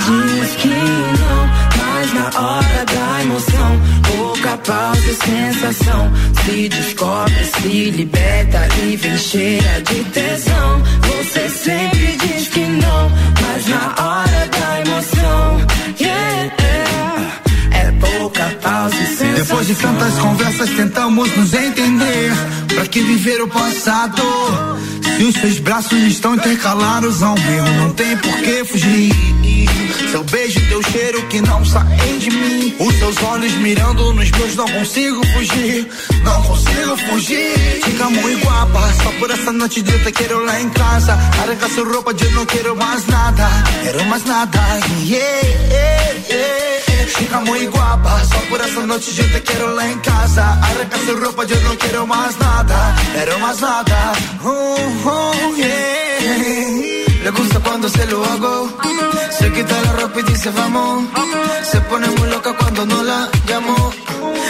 diz que não, mas na hora da emoção, pouca pausa e sensação. Se descobre, se liberta e vem cheia de tesão. Você sempre diz que não, mas na hora da emoção, yeah, Depois de tantas conversas tentamos nos entender. Pra que viver o passado? Se os seus braços estão intercalados ao meu Não tem por que fugir Seu beijo teu cheiro que não saem de mim. Os seus olhos mirando nos meus Não consigo fugir. Não consigo fugir. Fica muito guapa Só por essa noite de te quero lá em casa. Arranca sua roupa eu não quero mais nada. Quero mais nada. Yeah, yeah, yeah. Fica muito guapa Só por essa noite eu te quero lá em casa. Arranca sua roupa eu não quero mais nada. Quero más nada. Uh, uh, yeah. Le gusta cuando se lo hago Se quita la ropa y dice vamos Se pone muy loca cuando no la llamo.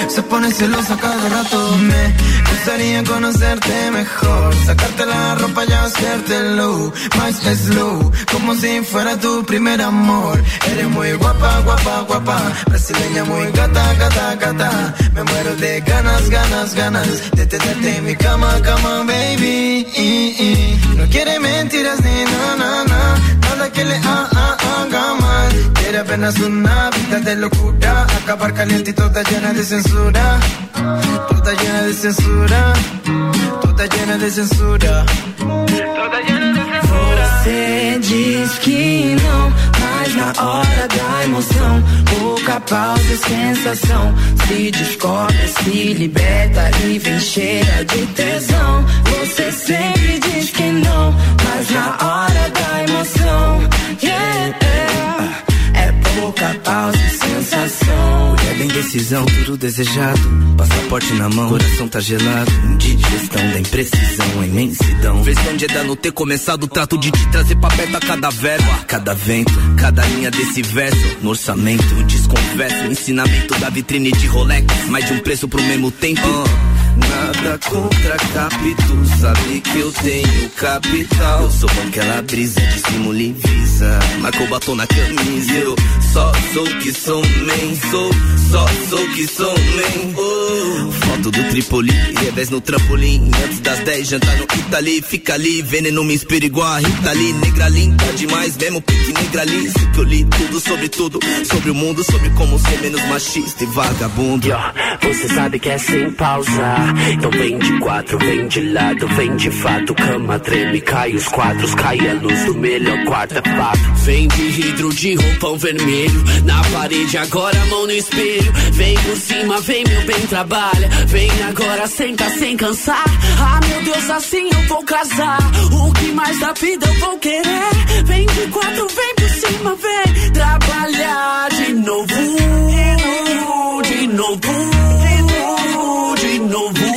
Se pone celosa cada rato. Me gustaría conocerte mejor. Sacarte la ropa y hacértelo. Más slow Como si fuera tu primer amor. Eres muy guapa, guapa, guapa. Brasileña muy gata, gata, gata. Me muero de ganas, ganas, ganas De tenerte en mi cama, cama, baby. No quiere mentiras ni na, na, na. Nada que le ha- haga apenas una vida de locura Acabar caliente y toda llena de censura. Toda llena de censura. Toda llena de censura. Toda llena de censura. Você diz que não, mas na hora da emoção, pouca pausa e sensação. Se descobre, se liberta e vem cheia de tesão. Você sempre diz que não, mas na hora da emoção, yeah, é pouca pausa e sensação. Mulher bem decisão, tudo desejado. Passaporte na mão, coração tá gelado. Indigestão da imprecisão, imensidão. Versão de Eda não ter começado trato de te trazer pra perto a cada verbo. a Cada vento, cada linha desse verso. No orçamento, desconverso. Ensinamento da vitrine de Rolex. Mais de um preço pro mesmo tempo. Nada contra capítulo, sabe que eu tenho capital. Eu sou aquela brisa de simula e visa. Batom na camisa. Eu só sou que sou man, sou, só sou que sou man. Oh. Foto do Tripoli, revés no trampolim. Antes das 10, jantar no Itali. Fica ali, veneno me inspira igual a Rita ali. Negra linda demais, mesmo pique negra ali. Que eu li tudo sobre tudo. Sobre o mundo, sobre como ser menos machista e vagabundo. Você sabe que é sem pausa. Então vem de quatro, vem de lado, vem de fato. Cama treme, cai os quadros, cai a luz do melhor quarto é fato. Vem de hidro de roupão vermelho. Na parede, agora mão no espelho. Vem por cima, vem meu bem, trabalha. Vem agora, senta sem cansar. Ah, meu Deus, assim eu vou casar. O que mais da vida eu vou querer? Vem de quatro, vem por cima, vem trabalhar de novo. De novo. De novo. Trabalhar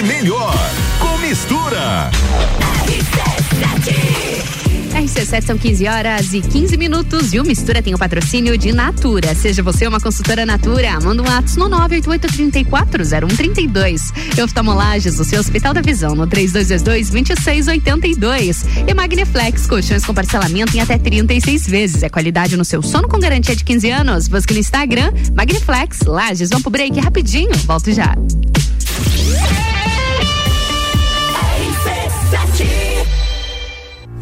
Tarde melhor com mistura. RC7 são 15 horas e 15 minutos e o Mistura tem o patrocínio de Natura. Seja você uma consultora Natura, manda um ato no 988-340132. E oftalmolages, o seu Hospital da Visão, no 3222-2682. E Magniflex, colchões com parcelamento em até 36 vezes. É qualidade no seu sono com garantia de 15 anos. Busque no Instagram, Magniflex, Lages. Vamos pro break rapidinho, volto já.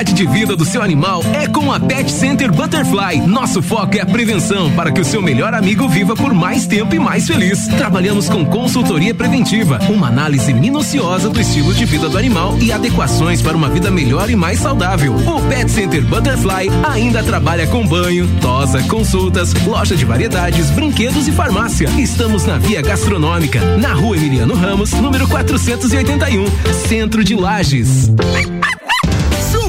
de vida do seu animal é com a Pet Center Butterfly. Nosso foco é a prevenção para que o seu melhor amigo viva por mais tempo e mais feliz. Trabalhamos com consultoria preventiva, uma análise minuciosa do estilo de vida do animal e adequações para uma vida melhor e mais saudável. O Pet Center Butterfly ainda trabalha com banho, tosa, consultas, loja de variedades, brinquedos e farmácia. Estamos na Via Gastronômica, na Rua Emiliano Ramos, número 481, Centro de Lages.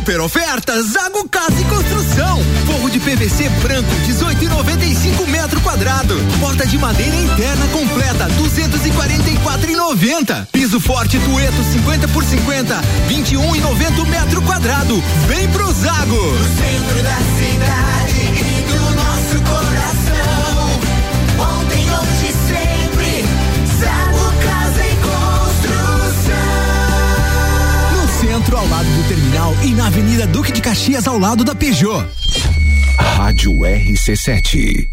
Super oferta Zago Casa e Construção. Forro de PVC branco 18,95 metro quadrado. Porta de madeira interna completa 244,90. Piso forte Tueto 50 por 50 21,90 metro quadrado. Vem pro Zago. No centro da cidade centro, ao lado do terminal e na Avenida Duque de Caxias, ao lado da Peugeot. Rádio RC7.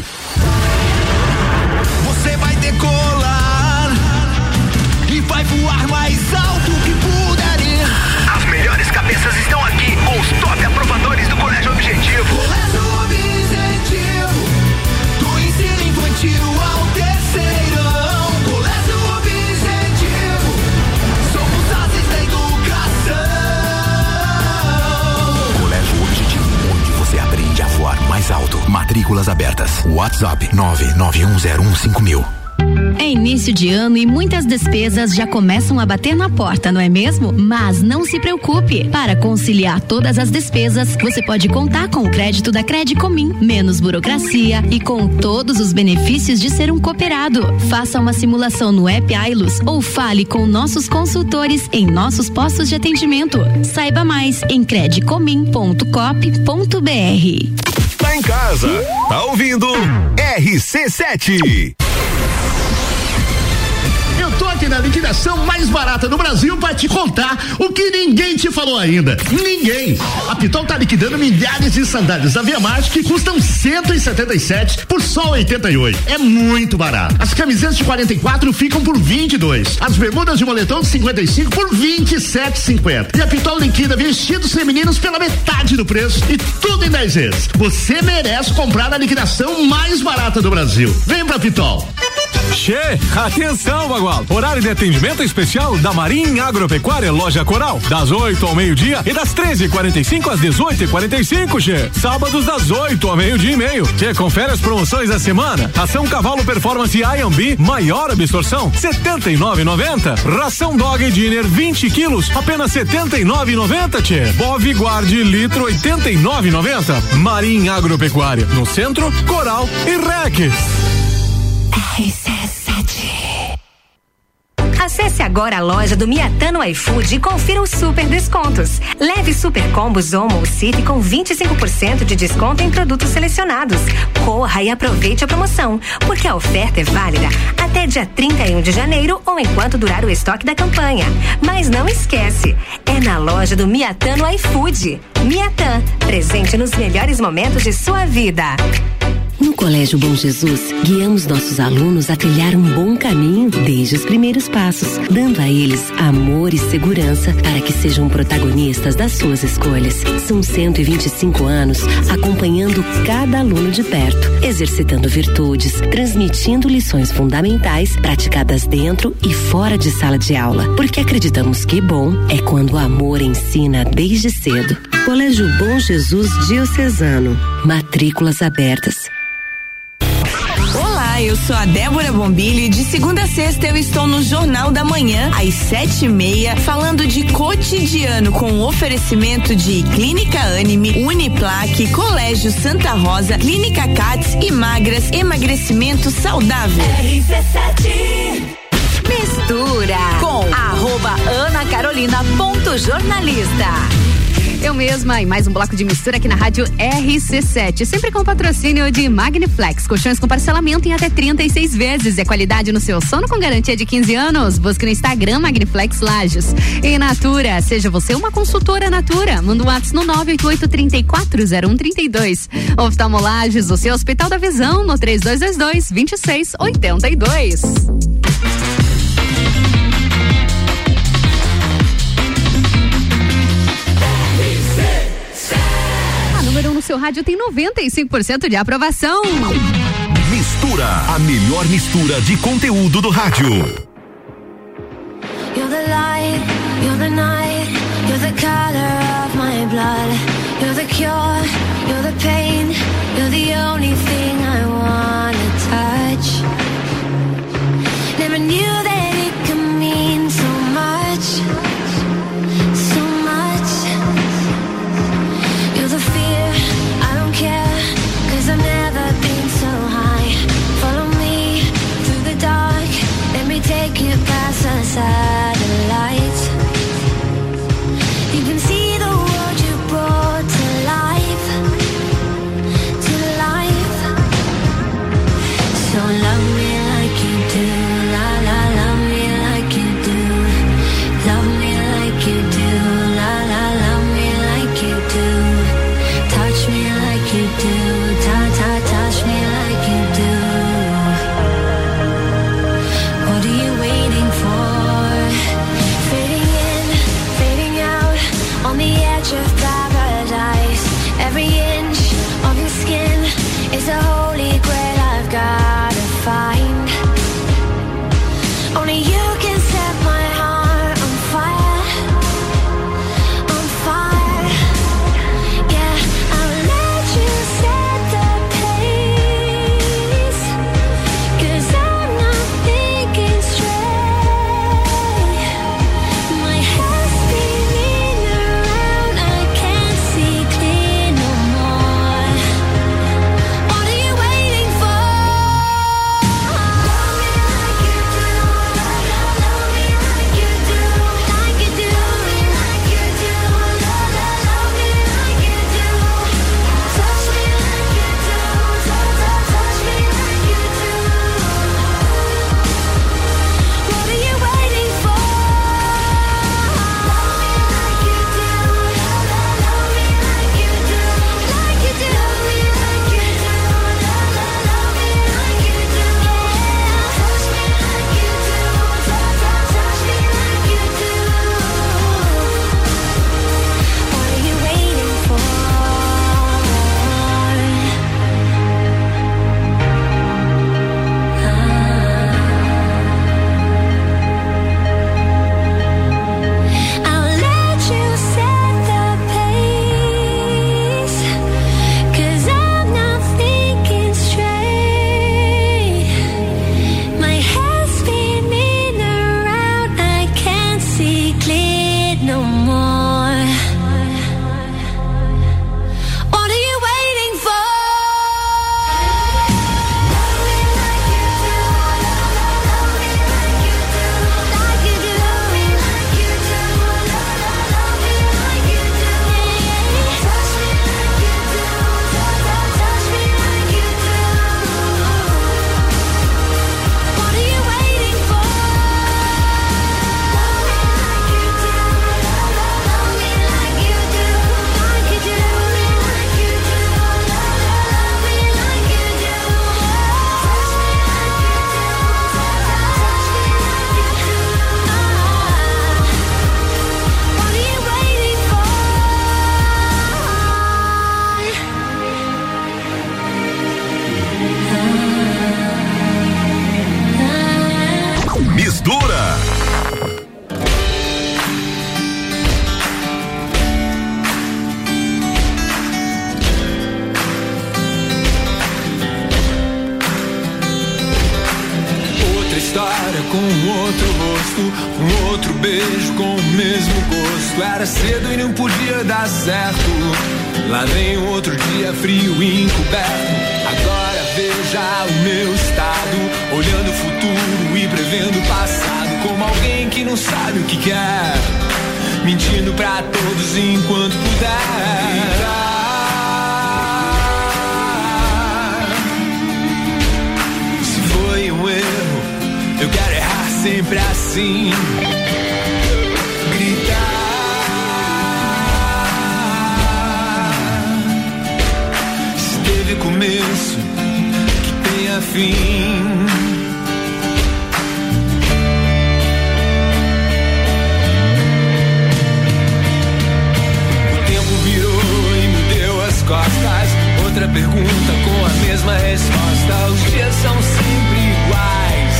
Matrículas abertas. WhatsApp 991015000. É início de ano e muitas despesas já começam a bater na porta, não é mesmo? Mas não se preocupe. Para conciliar todas as despesas, você pode contar com o crédito da Credicomim, menos burocracia e com todos os benefícios de ser um cooperado. Faça uma simulação no app Ailus ou fale com nossos consultores em nossos postos de atendimento. Saiba mais em credicomim.cop.br. Em casa, tá ouvindo RC7. Na liquidação mais barata do Brasil para te contar o que ninguém te falou ainda. Ninguém. A Pitol tá liquidando milhares de sandálias da Via Marte que custam 177 por só 88. É muito barato. As camisetas de 44 ficam por 22. As bermudas de moletom de 55 por 27,50. E a Pitol liquida vestidos femininos pela metade do preço e tudo em 10 vezes. Você merece comprar a liquidação mais barata do Brasil. Vem pra Pitol. Che, atenção, Bagual. Horário de atendimento especial da Marinha Agropecuária Loja Coral, das 8 ao meio-dia e das 13h45 às 18h45, Che. Sábados das 8 ao meio-dia e meio. Che, confere as promoções da semana. Ração Cavalo Performance IMB, maior absorção, 79,90. Ração Dog Dinner 20 quilos, apenas 79,90, Che. Bove Guarde litro 89,90. Marinha Agropecuária, no centro, Coral e Rex. Acesse agora a loja do Miatã no iFood e confira os super descontos. Leve super combos Omo ou Cif com 25% de desconto em produtos selecionados. Corra e aproveite a promoção, porque a oferta é válida até dia 31 de janeiro ou enquanto durar o estoque da campanha. Mas não esquece, é na loja do Miatã no iFood. Miatã, presente nos melhores momentos de sua vida. No Colégio Bom Jesus, guiamos nossos alunos a trilhar um bom caminho desde os primeiros passos, dando a eles amor e segurança para que sejam protagonistas das suas escolhas. São 125 anos acompanhando cada aluno de perto, exercitando virtudes, transmitindo lições fundamentais praticadas dentro e fora de sala de aula, porque acreditamos que bom é quando o amor ensina desde cedo. Colégio Bom Jesus Diocesano. Matrículas abertas. Olá, eu sou a Débora Bombilho e de segunda a sexta eu estou no Jornal da Manhã, às sete e meia, falando de cotidiano com oferecimento de Clínica Anime, Uniplaque, Colégio Santa Rosa, Clínica Cats e Magras, emagrecimento saudável. Mistura com arroba Ana Carolina ponto jornalista. Eu mesma e mais um bloco de mistura aqui na rádio RC7, sempre com patrocínio de Magniflex, colchões com parcelamento em até 36 vezes. É qualidade no seu sono com garantia de 15 anos. Busque no Instagram Magniflex Lages. E Natura, seja você uma consultora Natura, manda um WhatsApp no 988340132. Oftalmolages, o seu Hospital da Visão no 3222 2682. A número 1 no seu rádio tem 95% de aprovação. Mistura, a melhor mistura de conteúdo do rádio. You're the light, you're the night, you're the color of my blood. You're the cure, you're the pain, you're the only thing I wanna touch. Never knew that Lá vem outro dia frio e encoberto. Agora veja o meu estado, olhando o futuro e prevendo o passado, como alguém que não sabe o que quer, mentindo pra todos enquanto puder. Se foi um erro, eu quero errar sempre assim. Fim. O tempo virou e me deu as costas. Outra pergunta com a mesma resposta. Os dias são sempre iguais.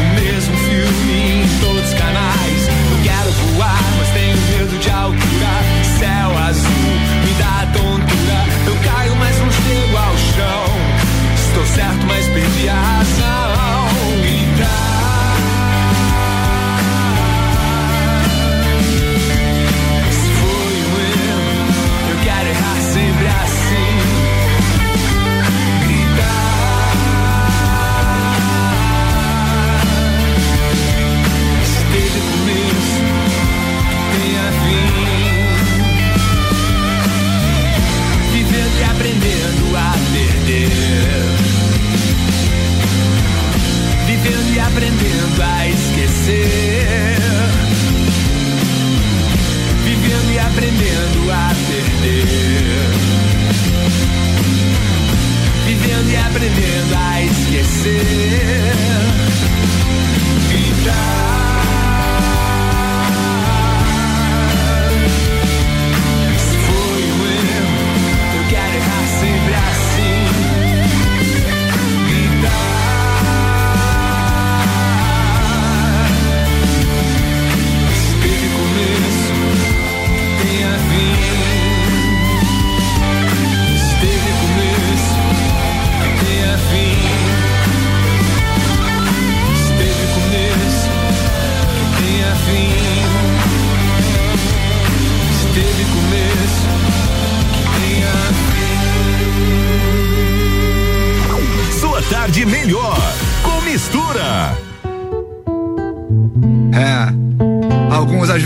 O mesmo filme em todos os canais. Eu quero voar, mas tenho medo de altura. Céu azul me dá tontura. Eu caio, mas não chego ao chão. Estou certo, mas perdi a razão. A perder. Vivendo e aprendendo a esquecer. Gritar.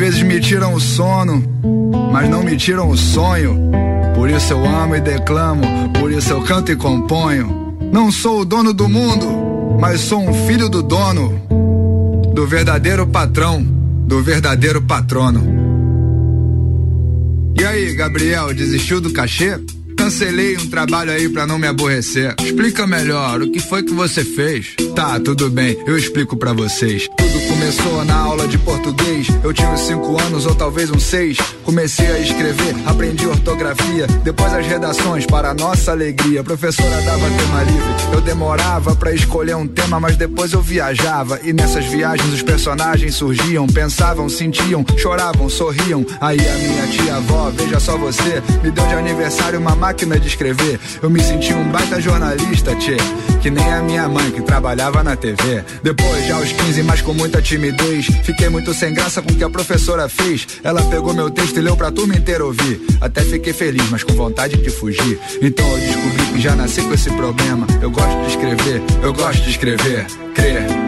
Vezes me tiram o sono, mas não me tiram o sonho. Por isso eu amo e declamo, por isso eu canto e componho. Não sou o dono do mundo, mas sou um filho do dono, do verdadeiro patrão, do verdadeiro patrono. E aí, Gabriel, desistiu do cachê? Cancelei um trabalho aí pra não me aborrecer. Explica melhor, o que foi que você fez? Tá, tudo bem, eu explico pra vocês. Começou na aula de português. Eu uns cinco anos ou talvez uns seis. Comecei a escrever, aprendi ortografia. Depois as redações, para nossa alegria. A professora dava tema livre. Eu demorava pra escolher um tema, mas depois eu viajava. E nessas viagens os personagens surgiam, pensavam, sentiam, choravam, sorriam. Aí a minha tia avó, veja só você, me deu de aniversário uma máquina de escrever. Eu me senti um baita jornalista, tchê. Que nem a minha mãe que trabalhava na TV. Depois, já aos 15, mas com muita timidez, fiquei muito sem graça com o que a professora fez. Ela pegou meu texto e leu pra turma inteira ouvir. Até fiquei feliz, mas com vontade de fugir. Então eu descobri que já nasci com esse problema. Eu gosto de escrever, eu gosto de escrever. Crer.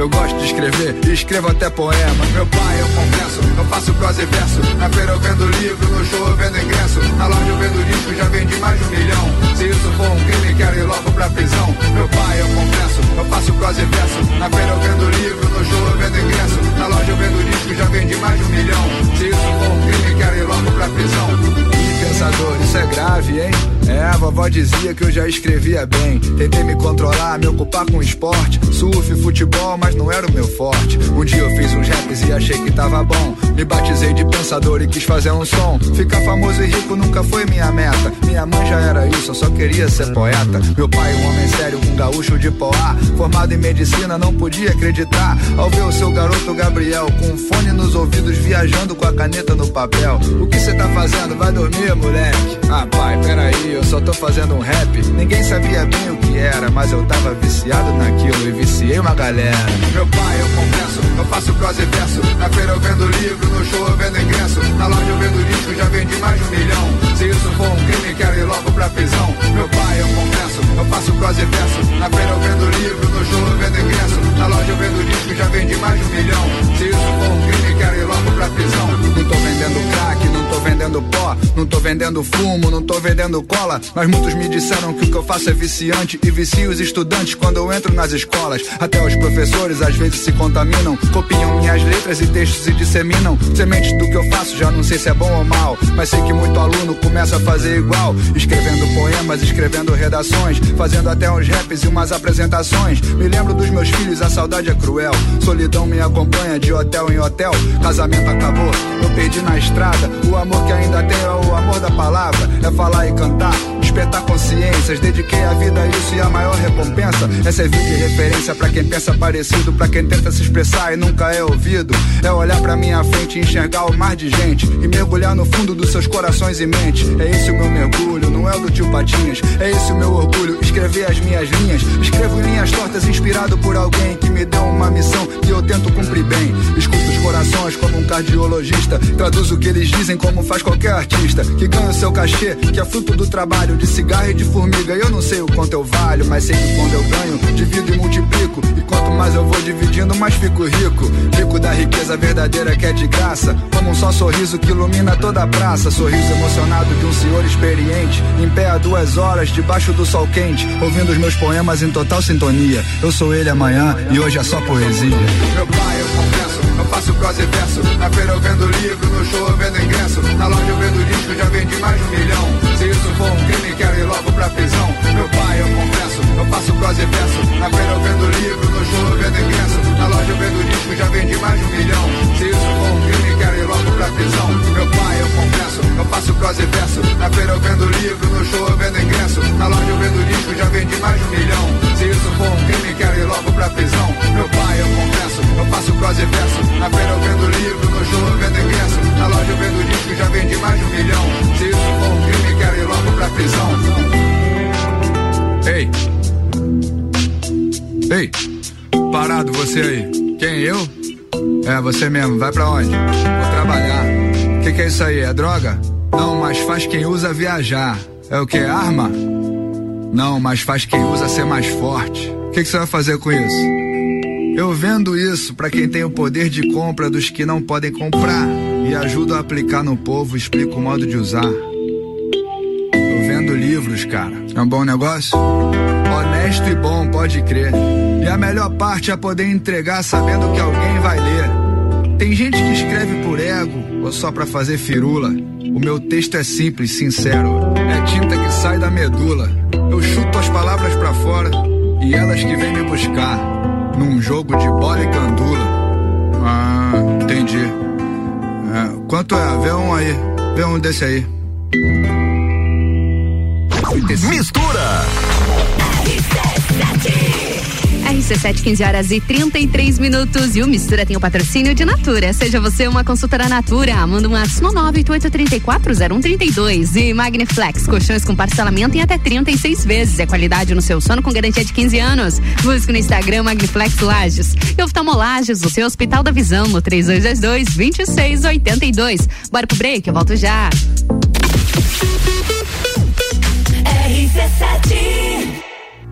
Eu gosto de escrever e escrevo até poema. Meu pai, eu confesso, eu faço prosa e verso. Na feira eu vendo livro, no show eu vendo ingresso. Na loja eu vendo disco, já vendi mais de um milhão. Se isso for um crime, quero ir logo pra prisão. Meu pai, eu confesso, eu faço prosa e verso. Na feira eu vendo livro, no show eu vendo ingresso. Na loja eu vendo disco, já vendi mais de um milhão. Se isso for um crime, quero ir logo pra prisão. Ih, pensador, isso é grave, hein? É, a vovó dizia que eu já escrevia bem. Tentei me controlar, me ocupar com esporte, surf, futebol, mas não era o meu forte. Um dia eu fiz uns raps e achei que tava bom. Me batizei de pensador e quis fazer um som. Ficar famoso e rico nunca foi minha meta. Minha mãe já era isso, eu só queria ser poeta. Meu pai, um homem sério, um gaúcho de poá. Formado em medicina, não podia acreditar. Ao ver o seu garoto Gabriel com um fone nos ouvidos, viajando com a caneta no papel. O que você tá fazendo? Vai dormir, moleque? Ah, pai, peraí, eu só tô fazendo um rap. Ninguém sabia bem o que era, mas eu tava viciado naquilo e viciei uma galera. Meu pai, eu confesso, eu faço prosa e verso. Na feira eu vendo livro, no show eu vendo ingresso. Na loja eu vendo disco, já vendi mais de um milhão. Se isso for um crime, quero ir logo pra prisão. Meu pai, eu confesso, eu faço prosa e verso. Na feira eu vendo livro, no show eu vendo ingresso. Na loja eu vendo disco, já vendi mais de um milhão. Se isso for um crime, quero ir logo pra prisão. Não tô vendendo crack, tô vendendo pó, não tô vendendo fumo, não tô vendendo cola. Mas muitos me disseram que o que eu faço é viciante e vicio os estudantes quando eu entro nas escolas. Até os professores às vezes se contaminam, copiam minhas letras e textos e disseminam sementes do que eu faço. Já não sei se é bom ou mal, mas sei que muito aluno começa a fazer igual, escrevendo poemas, escrevendo redações, fazendo até uns raps e umas apresentações. Me lembro dos meus filhos, a saudade é cruel. Solidão me acompanha de hotel em hotel. Casamento acabou, eu perdi na estrada. O amor que ainda tenho é o amor da palavra, é falar e cantar despertar consciências. Dediquei a vida a isso e a maior recompensa é servir de referência para quem pensa parecido, para quem tenta se expressar e nunca é ouvido. É olhar para minha frente e enxergar o mar de gente e mergulhar no fundo dos seus corações e mente. É esse o meu mergulho, não é o do tio Patinhas. É esse o meu orgulho, escrever as minhas linhas. Escrevo linhas tortas inspirado por alguém que me deu uma missão que eu tento cumprir bem. Escuto os corações como um cardiologista, traduzo o que eles dizem como faz qualquer artista que ganha o seu cachê, que é fruto do trabalho de cigarro e de formiga. Eu não sei o quanto eu valho, mas sei que quando eu ganho, divido e multiplico. E quanto mais eu vou dividindo, mais fico rico. Rico da riqueza verdadeira que é de graça. Como um só sorriso que ilumina toda a praça. Sorriso emocionado de um senhor experiente. Em pé há duas horas, debaixo do sol quente. Ouvindo os meus poemas em total sintonia. Eu sou ele amanhã e hoje é só poesia. Faço prosa e verso. Na feira eu vendo livro, no show eu vendo ingresso. Na loja eu vendo disco, já vendi mais de um milhão. Se isso for um crime, quero ir logo pra prisão. Meu pai, eu confesso, eu faço prosa e verso. Na feira eu vendo livro, no show eu vendo ingresso. Na loja eu vendo disco, já vendi mais de um milhão. Se isso for um crime, quero ir logo pra prisão. Meu pai, eu confesso, eu faço prosa verso. Na feira eu vendo livro, no show eu vendo ingresso. Na loja eu vendo disco, já vendi mais de um milhão. Se isso for um crime, quero ir logo pra prisão. Meu pai, eu confesso, eu faço prosa verso. Na feira eu vendo livro, no show eu vendo ingresso. Na loja eu vendo disco, já vendi mais de um milhão. Se isso for um crime, quero ir logo pra prisão. Ei! Ei! Parado você aí. Quem, eu? É, você mesmo. Vai pra onde? Vou trabalhar. O que, que é isso aí? É droga? Não, mas faz quem usa viajar. É o que? Arma? Não, mas faz quem usa ser mais forte. O que, que você vai fazer com isso? Eu vendo isso para quem tem o poder de compra dos que não podem comprar e ajudo a aplicar no povo, explico o modo de usar. Eu vendo livros, cara. É um bom negócio? Honesto e bom, pode crer. E a melhor parte é poder entregar sabendo que alguém vai ler. Tem gente que escreve por ego ou só pra fazer firula. O meu texto é simples, sincero. É tinta que sai da medula. Eu chuto as palavras pra fora e elas que vêm me buscar. Num jogo de bola e gandula. Ah, entendi. É, quanto é? Vê um aí. Vê um desse aí. Mistura! RC7, 15 horas e 33 minutos. E o Mistura tem o patrocínio de Natura. Seja você uma consultora Natura. Manda um ato no 988340132. E Magniflex, colchões com parcelamento em até 36 vezes. É qualidade no seu sono com garantia de 15 anos. Busque no Instagram Magniflex Lages. E Oftalmolages, o seu Hospital da Visão, no 3222-2682. Bora pro break, eu volto já. RC7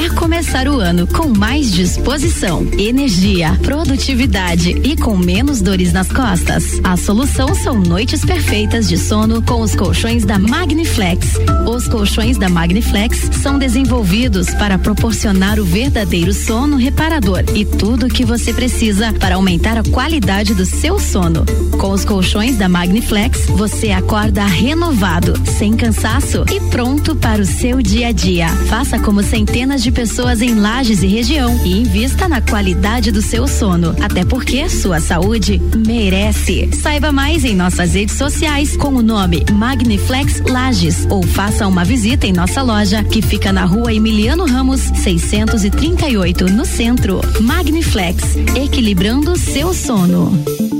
quer começar o ano com mais disposição, energia, produtividade e com menos dores nas costas, a solução são noites perfeitas de sono com os colchões da Magniflex. Os colchões da Magniflex são desenvolvidos para proporcionar o verdadeiro sono reparador e tudo o que você precisa para aumentar a qualidade do seu sono. Com os colchões da Magniflex, você acorda renovado, sem cansaço e pronto para o seu dia a dia. Faça como centenas de pessoas em Lages e região e invista na qualidade do seu sono, até porque sua saúde merece. Saiba mais em nossas redes sociais com o nome Magniflex Lages ou faça uma visita em nossa loja que fica na rua Emiliano Ramos 638 no centro. Magniflex, equilibrando seu sono.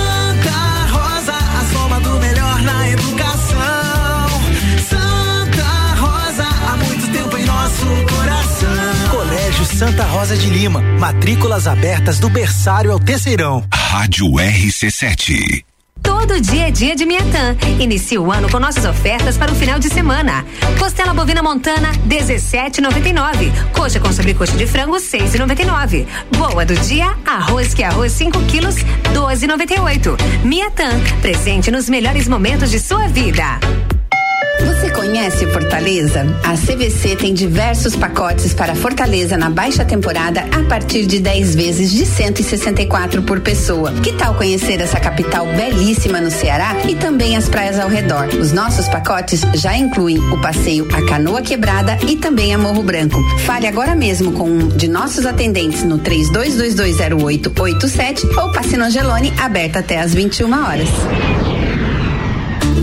Colégio Santa Rosa de Lima, matrículas abertas do berçário ao terceirão. Rádio RC7. Todo dia é dia de Miatã. Inicie o ano com nossas ofertas para o final de semana. Costela bovina montana 17,99. Coxa com sobrecoxa de frango 6,99. Boa do dia, arroz que arroz 5 quilos 12,98. Miatã, presente nos melhores momentos de sua vida. Você conhece Fortaleza? A CVC tem diversos pacotes para Fortaleza na baixa temporada a partir de 10 vezes de 164 por pessoa. Que tal conhecer essa capital belíssima no Ceará e também as praias ao redor? Os nossos pacotes já incluem o passeio a Canoa Quebrada e também a Morro Branco. Fale agora mesmo com um de nossos atendentes no 32220887 ou passe no Angelone, aberta até às 21 horas.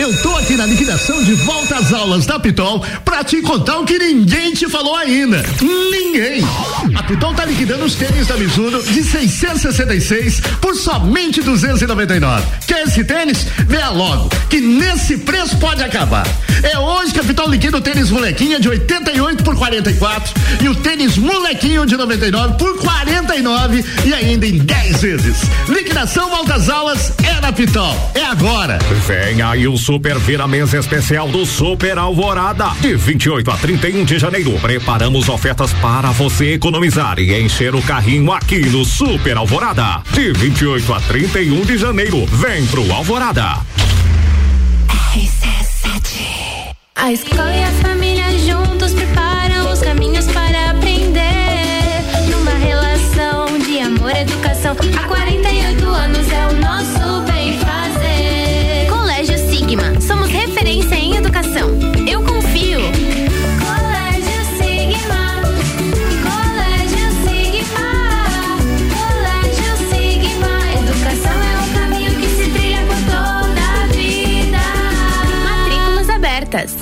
Eu tô aqui na liquidação de volta às aulas da Pitol pra te contar o que ninguém te falou ainda. Ninguém! A Pitol tá liquidando os tênis da Mizuno de 666 por somente 299. Quer esse tênis? Venha logo, que nesse preço pode acabar. É hoje que a Pitol liquida o tênis molequinha de 88 por 44 e o tênis molequinho de 99 por 49 e ainda em 10 vezes. Liquidação volta às aulas é na Pitol. É agora. Vem aí o Super Vira Mesa Especial do Super Alvorada. De 28 a 31 de janeiro, preparamos ofertas para você economizar e encher o carrinho aqui no Super Alvorada. De 28 a 31 de janeiro, vem pro Alvorada. A escola e a família juntos preparam os caminhos para aprender. Numa relação de amor educação. Há 48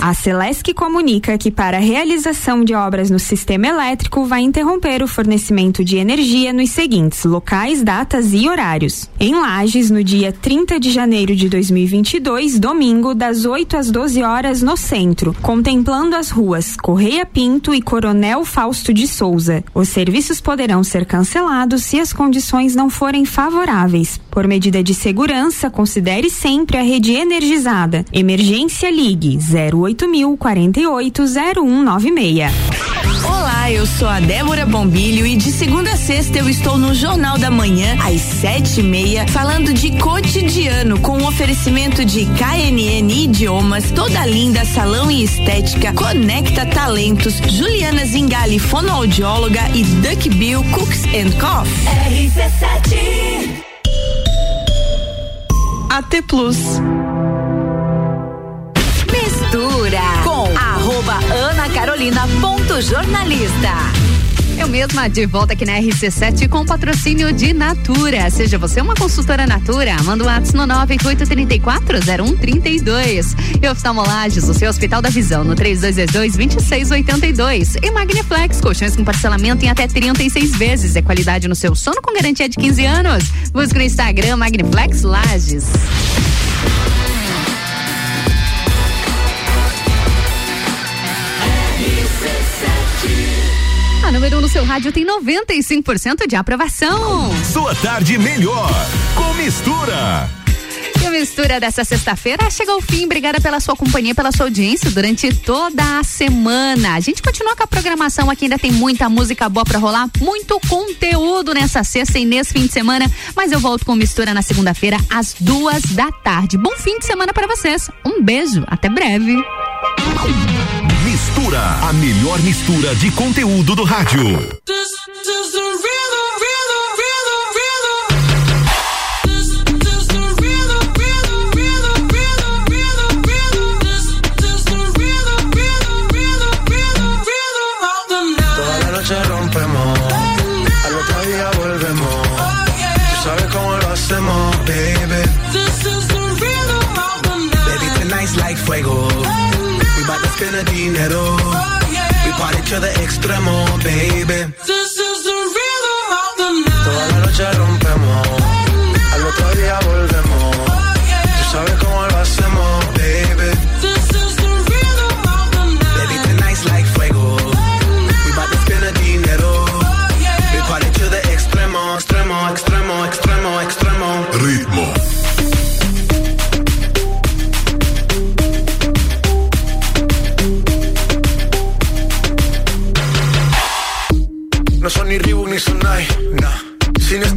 A Celesc comunica que para a realização de obras no sistema elétrico vai interromper o fornecimento de energia nos seguintes locais, datas e horários. Em Lages, no dia 30 de janeiro de 2022, domingo, das 8 às 12 horas no centro, contemplando as ruas Correia Pinto e Coronel Fausto de Souza. Os serviços poderão ser cancelados se as condições não forem favoráveis. Por medida de segurança, considere sempre a rede energizada. Emergência Ligue 08000 48 0196. Olá, eu sou a Débora Bombilho e de segunda a sexta eu estou no Jornal da Manhã, às sete e meia, falando de cotidiano, com um oferecimento de KNN Idiomas, Toda Linda Salão e Estética, Conecta Talentos, Juliana Zingali, fonoaudióloga e Duck Bill Cooks and Coffee. RC7 AT Plus. Mistura com arroba Ana Carolina ponto jornalista. Eu mesma, de volta aqui na RC7 com patrocínio de Natura. Seja você uma consultora Natura, manda um WhatsApp no 988340132. E oftalmolages, o seu Hospital da Visão, no 3222-2682. E Magniflex, colchões com parcelamento em até 36 vezes. É qualidade no seu sono com garantia de 15 anos. Busque no Instagram Magniflex Lages. A número 1 um no seu rádio tem 95% de aprovação. Sua tarde melhor com mistura. E a mistura dessa sexta-feira chega ao fim. Obrigada pela sua companhia, pela sua audiência durante toda a semana. A gente continua com a programação aqui, ainda tem muita música boa pra rolar, muito conteúdo nessa sexta e nesse fim de semana. Mas eu volto com mistura na segunda-feira, às duas da tarde. Bom fim de semana para vocês. Um beijo, até breve. Mistura, a melhor mistura de conteúdo do rádio. Toda la noche rompemos, al otro día volvemos. Tú sabes cómo lo hacemos, baby. Baby, tonight's like fuego. We bout to spend the dinero. To the extremo, baby.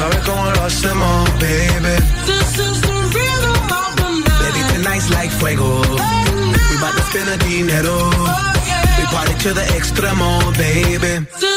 Sabes cómo lo hacemos, baby. This is the rhythm of the night. Baby, tonight's like fuego. We bout to spend the dinero. Oh, we party to the extremo, baby. Toda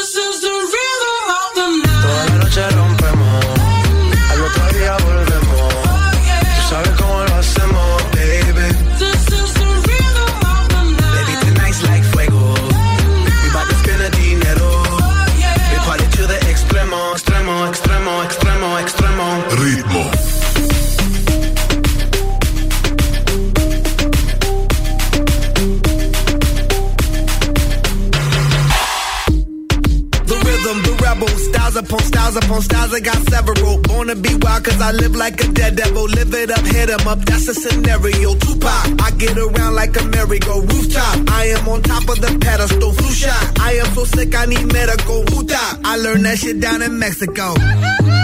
cause I live like a dead devil. Live it up, hit 'em up, that's a scenario. Tupac, I get around like a merry-go rooftop. I am on top of the pedestal, flu shot. I am so sick, I need medical. Huta, I learned that shit down in Mexico.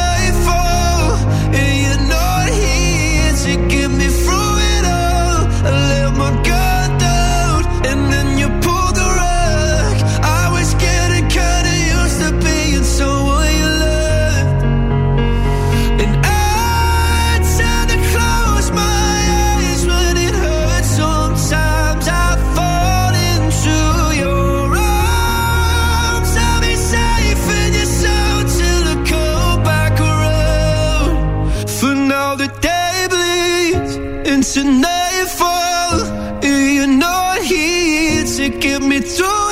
tonight fall. You're not here to get me through.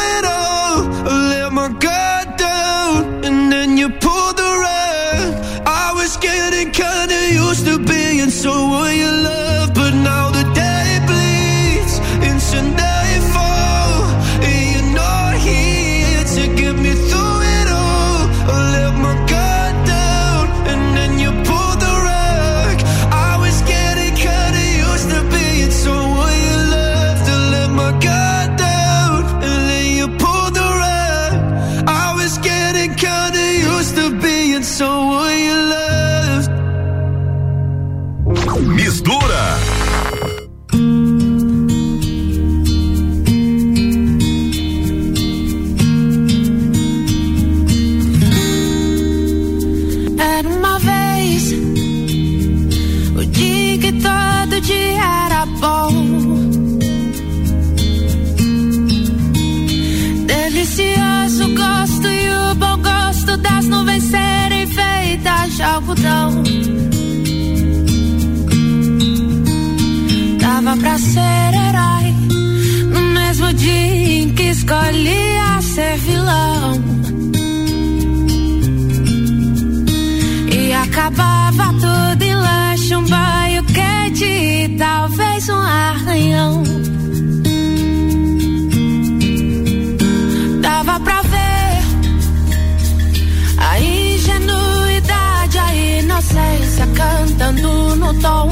tom.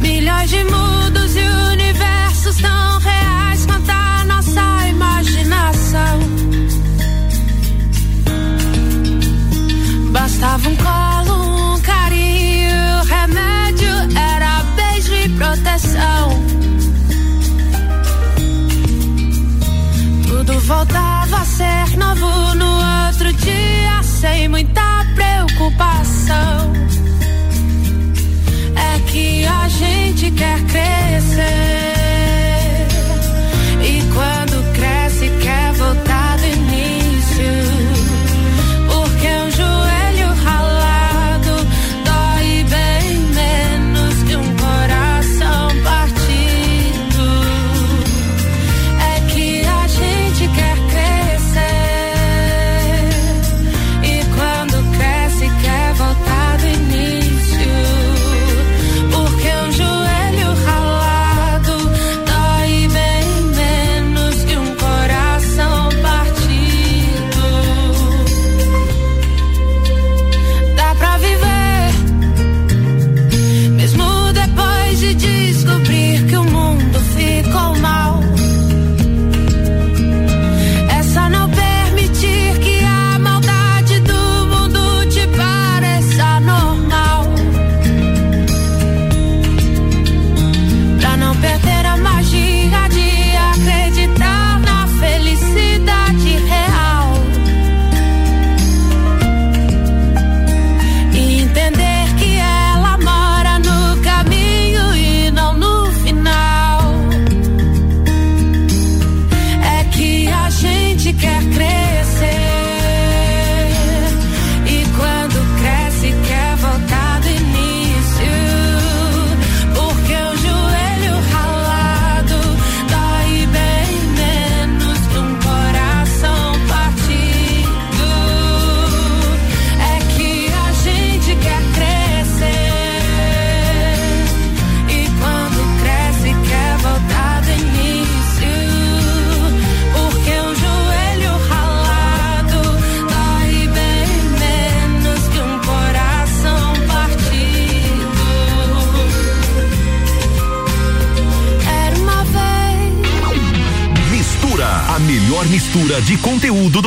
Milhões de mundos e universos tão reais quanto a nossa imaginação. Bastava um colo, um carinho, o remédio era beijo e proteção. Tudo voltava a ser novo no outro dia, sem muita preocupação. quer crescer.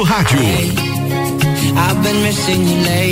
Rádio. I've been missing you lately.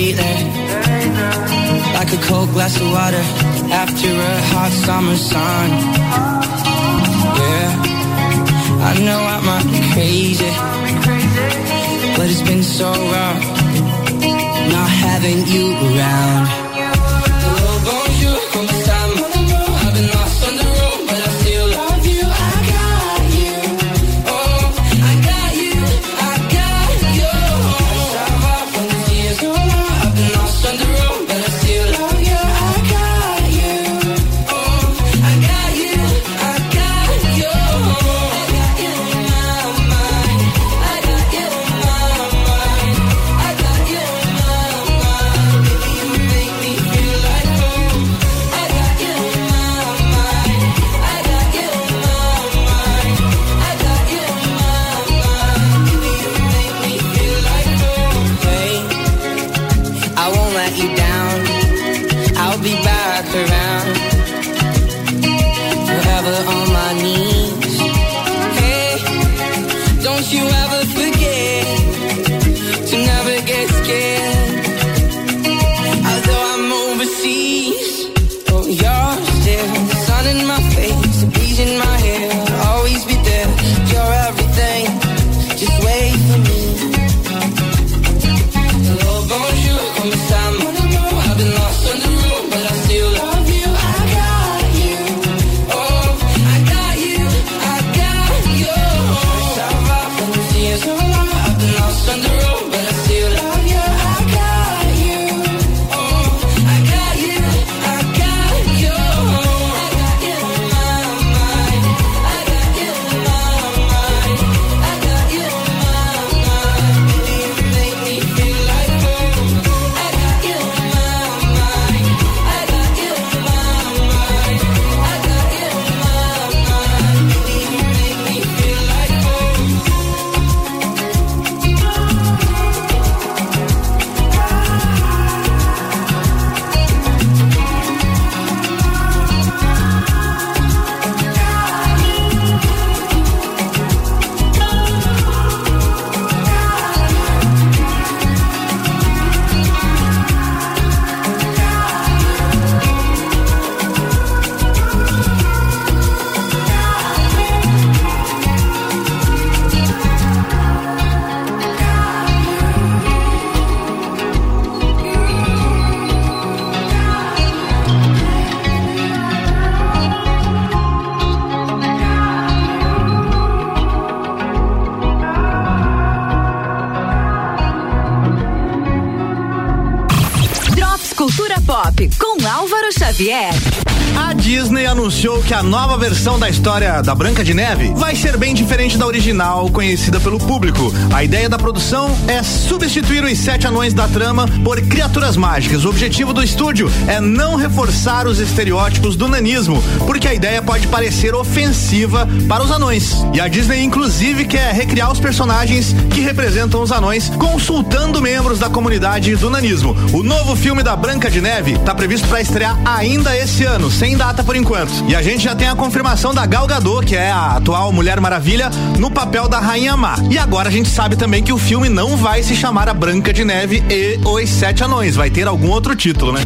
Nova versão da história da Branca de Neve vai ser bem diferente da original, conhecida pelo público. A ideia da produção é substituir os sete anões da trama por criaturas mágicas. O objetivo do estúdio é não reforçar os estereótipos do nanismo, porque a ideia pode parecer ofensiva para os anões. E a Disney, inclusive, quer recriar os personagens que representam os anões, consultando membros da comunidade do nanismo. O novo filme da Branca de Neve está previsto para estrear ainda esse ano, sem data por enquanto. E a gente já tem a confirmação da Gal Gadot, que é a atual Mulher Maravilha, no papel da Rainha Má. E agora a gente sabe também que o filme não vai se chamar A Branca de Neve e os Sete Anões, vai ter algum outro título, né?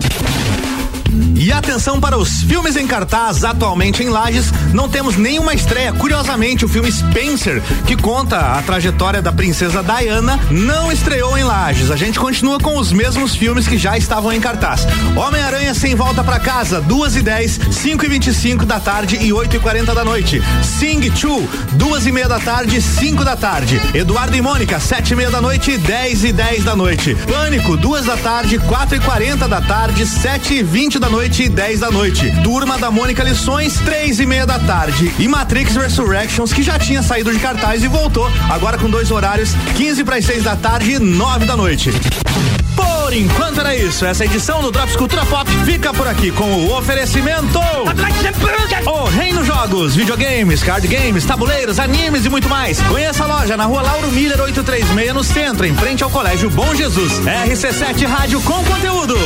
E atenção para os filmes em cartaz atualmente em Lages, não temos nenhuma estreia. Curiosamente, o filme Spencer, que conta a trajetória da princesa Diana, não estreou em Lages. A gente continua com os mesmos filmes que já estavam em cartaz. Homem-Aranha sem volta para casa, duas e dez, cinco e vinte e cinco da tarde e oito e quarenta da noite. Sing 2, duas e meia da tarde, cinco da tarde. Eduardo e Mônica, sete e meia da noite, dez e dez da noite. Pânico, duas da tarde, quatro e quarenta da tarde, sete e vinte da noite e 10 da noite. Turma da Mônica Lições, três e meia da tarde. E Matrix Resurrections, que já tinha saído de cartaz e voltou, agora com dois horários, 15 para as 6 da tarde e 9 da noite. Por enquanto era isso. Essa edição do Drops Cultura Pop fica por aqui com o oferecimento. O Reino Jogos, videogames, card games, tabuleiros, animes e muito mais. Conheça a loja na rua Lauro Miller 836 no centro, em frente ao Colégio Bom Jesus. RC7 Rádio com conteúdo.